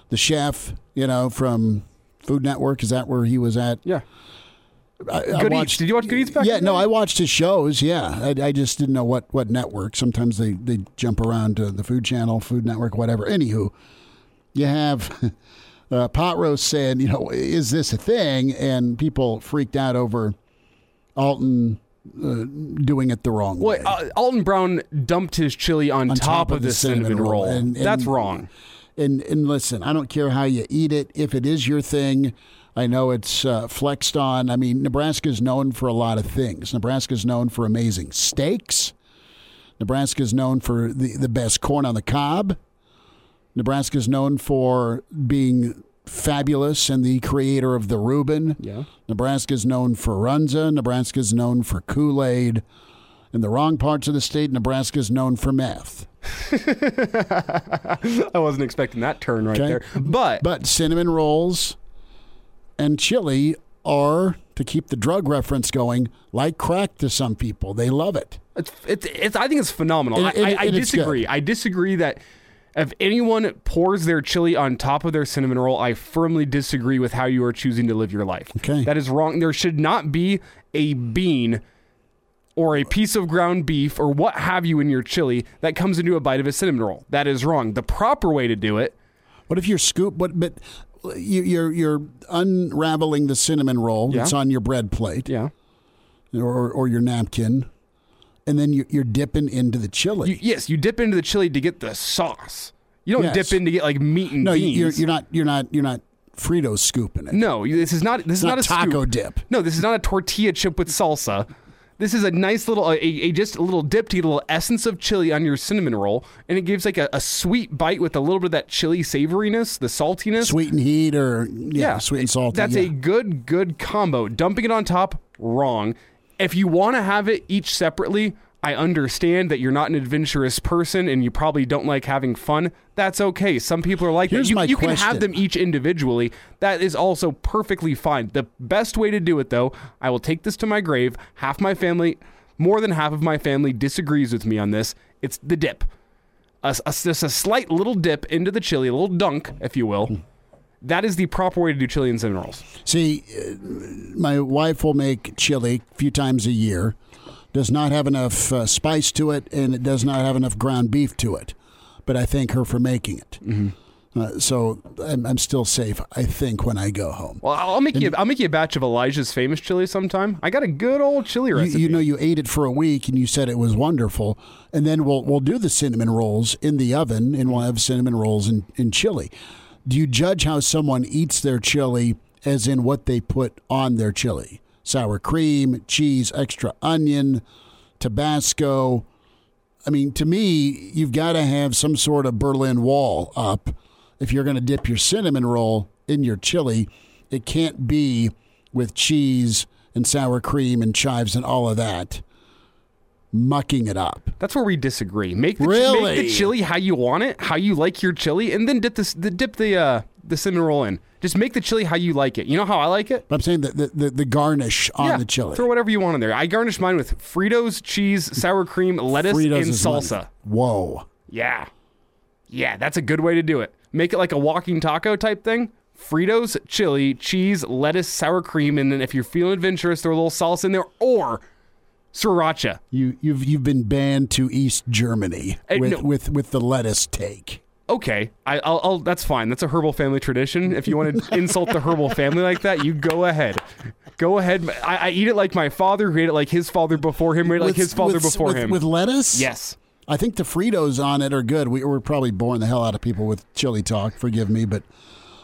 the chef, you know, from Food Network, is that where he was at? Yeah. I, Good I watched, Eats. Did you watch Good Eats back? Yeah, no, I watched his shows. Yeah, I, I, just didn't know what what network. Sometimes they they jump around to the Food Channel, Food Network, whatever. Anywho, you have uh, pot roast said, you know, is this a thing? And people freaked out over Alton uh, doing it the wrong way. Well, uh, Alton Brown dumped his chili on, on top, top, of, of the cinnamon, cinnamon roll. roll. And, and, That's wrong. And and listen, I don't care how you eat it. If it is your thing, I know it's uh, flexed on. I mean, Nebraska is known for a lot of things. Nebraska is known for amazing steaks. Nebraska is known for the, the best corn on the cob. Nebraska is known for being fabulous and the creator of the Reuben. Yeah. Nebraska is known for Runza. Nebraska is known for Kool Aid. In the wrong parts of the state, Nebraska is known for meth. I wasn't expecting that turn right okay. there. But but cinnamon rolls and chili are to keep the drug reference going like crack to some people. They love it. It's it's, it's I think it's phenomenal. I, I, I disagree. I disagree that if anyone pours their chili on top of their cinnamon roll, I firmly disagree with how you are choosing to live your life. Okay. That is wrong. There should not be a bean or a piece of ground beef or what have you in your chili that comes into a bite of a cinnamon roll. That is wrong. The proper way to do it. What if you're scoop? But but you, you're you're unraveling the cinnamon roll yeah. that's on your bread plate. Yeah. Or or your napkin and then you, are dipping into the chili. You, yes, you dip into the chili to get the sauce. You don't yes. dip in to get like meat and no, beans. You're, you're not. You're not. You're not. Fritos scooping it. No, this is not. This is not, not a taco scoop. dip. No, this is not a tortilla chip with salsa. This is a nice little, a, a, just a little dip to get a little essence of chili on your cinnamon roll, and it gives like a, a sweet bite with a little bit of that chili savoriness, the saltiness, sweet and heat, or yeah, yeah sweet and salty. That's yeah. a good, good combo. Dumping it on top, wrong. If you want to have it each separately, I understand that you're not an adventurous person and you probably don't like having fun. That's okay. Some people are like Here's that. You, you can have them each individually. That is also perfectly fine. The best way to do it, though, I will take this to my grave. Half my family, more than half of my family, disagrees with me on this. It's the dip. A, a, just a slight little dip into the chili, a little dunk, if you will. That is the proper way to do chili and cinnamon rolls. See, uh, my wife will make chili a few times a year does not have enough uh, spice to it, and it does not have enough ground beef to it. But I thank her for making it. Mm-hmm. Uh, so I'm, I'm, still safe, I think, when I go home. Well, I'll make and, you. I'll make you a batch of Elijah's famous chili sometime. I got a good old chili recipe. You, you, know, you ate it for a week and you said it was wonderful. And then we'll we'll do the cinnamon rolls in the oven, and we'll have cinnamon rolls in chili. Do you judge how someone eats their chili as in what they put on their chili? sour cream, cheese, extra onion, Tabasco. I mean, to me, you've got to have some sort of Berlin Wall up if you're going to dip your cinnamon roll in your chili. It can't be with cheese and sour cream and chives and all of that. Mucking it up. That's where we disagree. Make the, really? make the chili how you want it, how you like your chili, and then dip the, the dip the uh, the cinnamon roll in. Just make the chili how you like it. You know how I like it? I'm saying the, the, the, the garnish on yeah, the chili. Throw whatever you want in there. I garnish mine with Fritos, cheese, sour cream, lettuce, Fritos and salsa. One. Whoa. Yeah. Yeah, that's a good way to do it. Make it like a walking taco type thing. Fritos, chili, cheese, lettuce, sour cream, and then if you're feeling adventurous, throw a little salsa in there or sriracha. You you've you've been banned to East Germany uh, with, no. with with the lettuce take okay, I, will I'll, that's fine. That's a herbal family tradition. If you want to insult the herbal family like that, you go ahead. Go ahead. I, I, eat it like my father, who ate it like his father before him, ate it like his father with, before with, him. With lettuce? Yes. I think the Fritos on it are good. We, we're probably boring the hell out of people with chili talk. Forgive me, but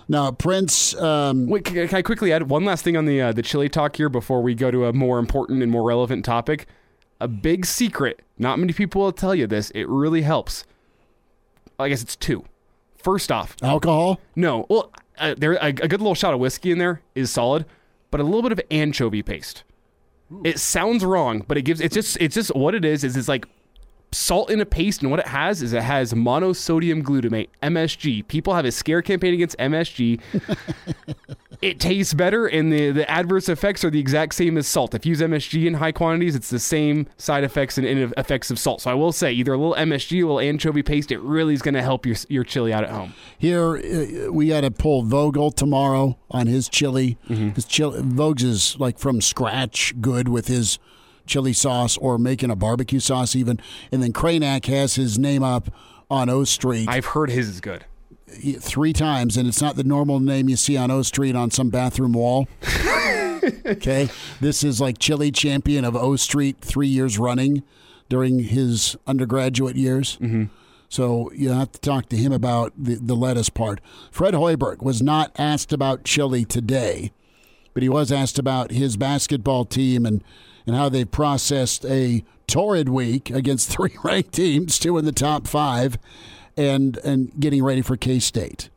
now Prince. Um, Wait, can, I quickly add one last thing on the uh, the chili talk here before we go to a more important and more relevant topic? A big secret. Not many people will tell you this. It really helps. I guess it's two. First off, alcohol? No. Well, uh, there a, a, good little shot of whiskey in there is solid, but a little bit of anchovy paste. It sounds wrong, but it gives it's just it's just what it is is it's like salt in a paste, and what it has is it has monosodium glutamate (MSG). People have a scare campaign against MSG. it tastes better, and the, the adverse effects are the exact same as salt. If you use MSG in high quantities, it's the same side effects and, and effects of salt. So I will say, either a little MSG, a little anchovy paste, it really is going to help your your chili out at home. Here, uh, we got to pull Vogel tomorrow on his chili. Mm-hmm. His chili, Vogues is like from scratch, good with his chili sauce or making a barbecue sauce even. And then Cranack has his name up on O Street. I've heard his is good three times, and it's not the normal name you see on O Street on some bathroom wall. okay, this is like chili champion of O Street three years running during his undergraduate years. Mm-hmm. So you have to talk to him about the, the lettuce part. Fred Hoiberg was not asked about chili today, but he was asked about his basketball team and, and how they've processed a torrid week against three ranked teams, two in the top five and and getting ready for K State?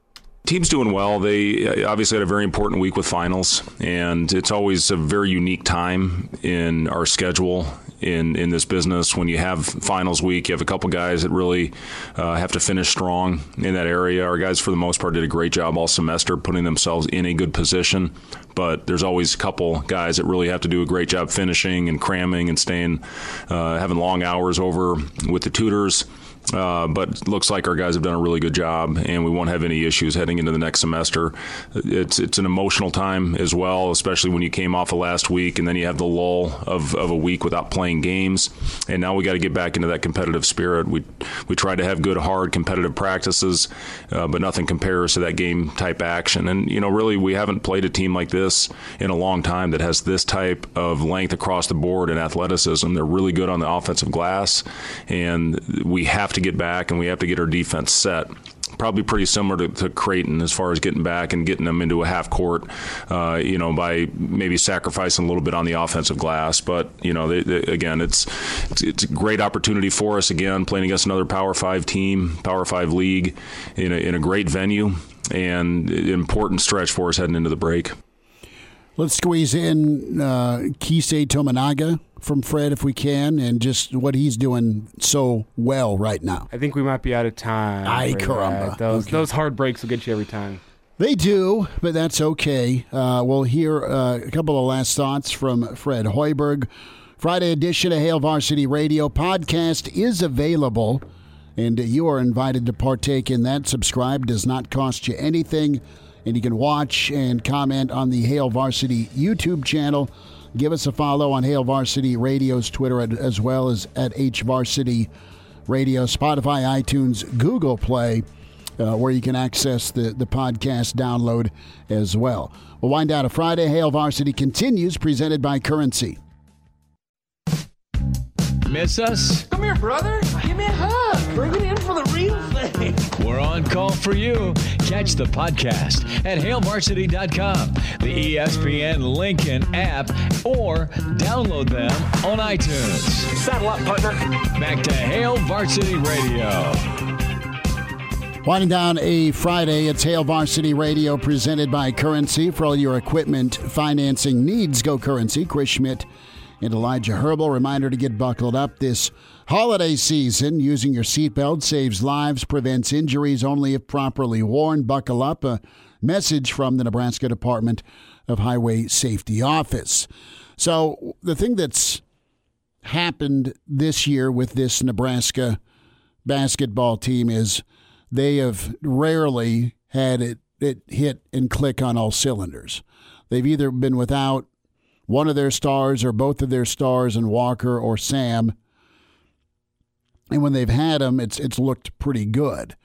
Team's doing well. They uh, obviously had a very important week with finals, and it's always a very unique time in our schedule in in this business. When you have finals week, you have a couple guys that really uh, have to finish strong in that area. Our guys, for the most part, did a great job all semester putting themselves in a good position. But there's always a couple guys that really have to do a great job finishing and cramming and staying, uh, having long hours over with the tutors. Uh, but looks like our guys have done a really good job, and we won't have any issues heading into the next semester. It's it's an emotional time as well, especially when you came off of last week, and then you have the lull of, of a week without playing games, and now we got to get back into that competitive spirit. We we try to have good, hard, competitive practices, uh, but nothing compares to that game type action. And you know, really, we haven't played a team like this in a long time that has this type of length across the board and athleticism. They're really good on the offensive glass, and we have to to get back and we have to get our defense set probably pretty similar to, to, Creighton as far as getting back and getting them into a half court, uh, you know, by maybe sacrificing a little bit on the offensive glass. But you know, they, they, again, it's, it's, it's a great opportunity for us again playing against another Power Five team, Power Five league, in a, in a great venue, and important stretch for us heading into the break. Let's squeeze in uh, Keisei Tominaga from Fred if we can, and just what he's doing so well right now. I think we might be out of time. Ay caramba! Those okay. those hard breaks will get you every time. They do, but that's okay. Uh, we'll hear uh, a couple of last thoughts from Fred Hoiberg. Friday edition of Hail Varsity Radio podcast is available, and you are invited to partake in that. Subscribe does not cost you anything, and you can watch and comment on the Hail Varsity YouTube channel. Give us a follow on Hail Varsity Radio's Twitter as well as at H Varsity Radio, Spotify, iTunes, Google Play, uh, where you can access the, the podcast download as well. We'll wind out a Friday. Hail Varsity continues, presented by Currency. Miss us? Come here, brother. Give me a hug. Bring it in for the real thing. We're on call for you. Catch the podcast at hailvarsity.com, the ESPN Lincoln app, or download them on iTunes. Saddle up, partner. Back to Hail Varsity Radio. Winding down a Friday, it's Hail Varsity Radio presented by Currency. For all your equipment financing needs, go Currency. Chris Schmidt and Elijah Herbal. Reminder to get buckled up this holiday season. Using your seatbelt saves lives, prevents injuries only if properly worn. Buckle up. A message from the Nebraska Department of Highway Safety Office. So, the thing that's happened this year with this Nebraska basketball team is they have rarely had it, it hit and click on all cylinders. They've either been without one of their stars or both of their stars in Walker or Sam. And when they've had them, it's it's looked pretty good.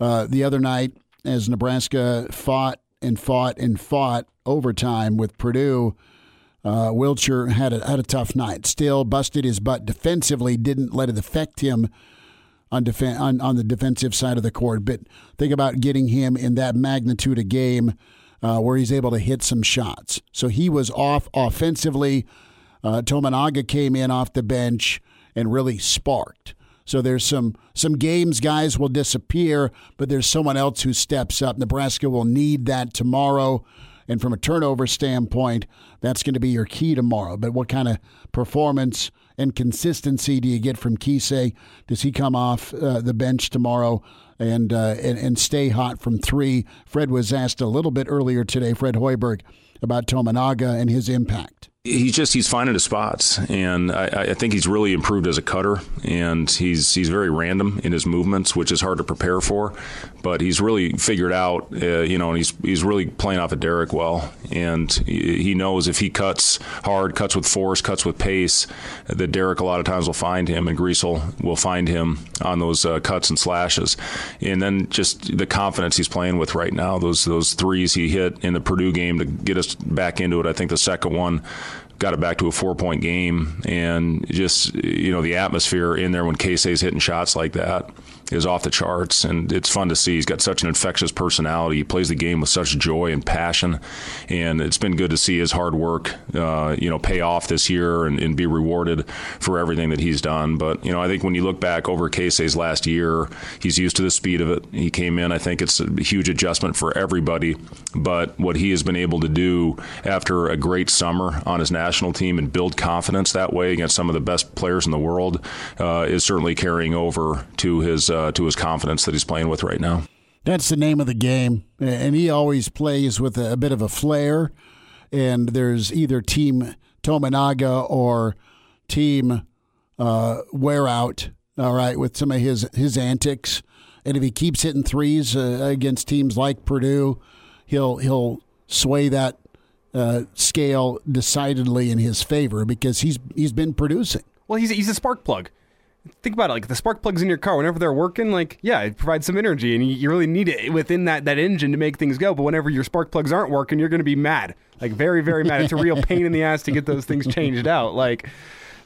Uh, the other night, as Nebraska fought and fought and fought overtime with Purdue, uh, Wilcher had a, had a tough night. Still busted his butt defensively, didn't let it affect him on, def- on, on the defensive side of the court. But think about getting him in that magnitude of game uh, where he's able to hit some shots. So he was off offensively. Uh, Tominaga came in off the bench and really sparked. So there's some some games guys will disappear, but there's someone else who steps up. Nebraska will need that tomorrow. And from a turnover standpoint, that's going to be your key tomorrow. But what kind of performance and consistency do you get from Keisei? Does he come off uh, the bench tomorrow and, uh, and and stay hot from three? Fred was asked a little bit earlier today, Fred Hoiberg, about Tominaga and his impact he's just he's finding his spots, and I, I, think he's really improved as a cutter, and he's he's very random in his movements, which is hard to prepare for, but he's really figured out, uh, you know, and he's he's really playing off of Derrick well, and he knows if he cuts hard, cuts with force, cuts with pace, that Derrick a lot of times will find him, and Griesel will find him on those uh, cuts and slashes, and then just the confidence he's playing with right now, those those threes he hit in the Purdue game to get us back into it. I think the second one got it back to a four point game and just you know the atmosphere in there when Keisei's hitting shots like that is off the charts, and it's fun to see. He's got such an infectious personality. He plays the game with such joy and passion, and it's been good to see his hard work, uh, you know, pay off this year and, and, be rewarded for everything that he's done. But you know, I think when you look back over Keisei's last year, he's used to the speed of it. He came in. I think it's a huge adjustment for everybody. But what he has been able to do after a great summer on his national team and build confidence that way against some of the best players in the world uh, is certainly carrying over to his uh, to his confidence that he's playing with right now. That's the name of the game, and he always plays with a, a bit of a flair. And there's either Team Tominaga or Team uh, Wear Out. All right, with some of his his antics, and if he keeps hitting threes uh, against teams like Purdue, he'll he'll sway that uh, scale decidedly in his favor because he's he's been producing. Well, he's he's a spark plug think about it like the spark plugs in your car whenever they're working like yeah it provides some energy and you, really need it within that that engine to make things go. But whenever your spark plugs aren't working you're going to be mad. Like very very mad. It's a real pain in the ass to get those things changed out. Like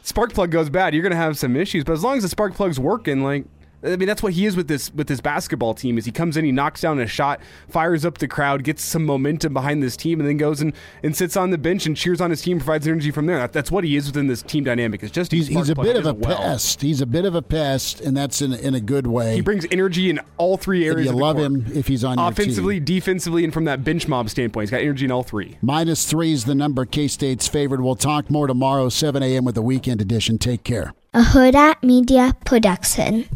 spark plug goes bad you're going to have some issues. But as long as the spark plug's working like I mean, that's what he is with this with this basketball team. Is he comes in, he knocks down a shot, fires up the crowd, gets some momentum behind this team, and then goes and, and sits on the bench and cheers on his team, provides energy from there. That, that's what he is within this team dynamic. It's just he's, he's a bit of a well. pest. He's a bit of a pest, and that's in in a good way. He brings energy in all three areas. And you love him if he's on offensively, defensively, and from that bench mob standpoint. He's got energy in all three. Minus three is the number K State's favored. We'll talk more tomorrow, 7 a.m. with the weekend edition. Take care. A Hurrdat Media Production.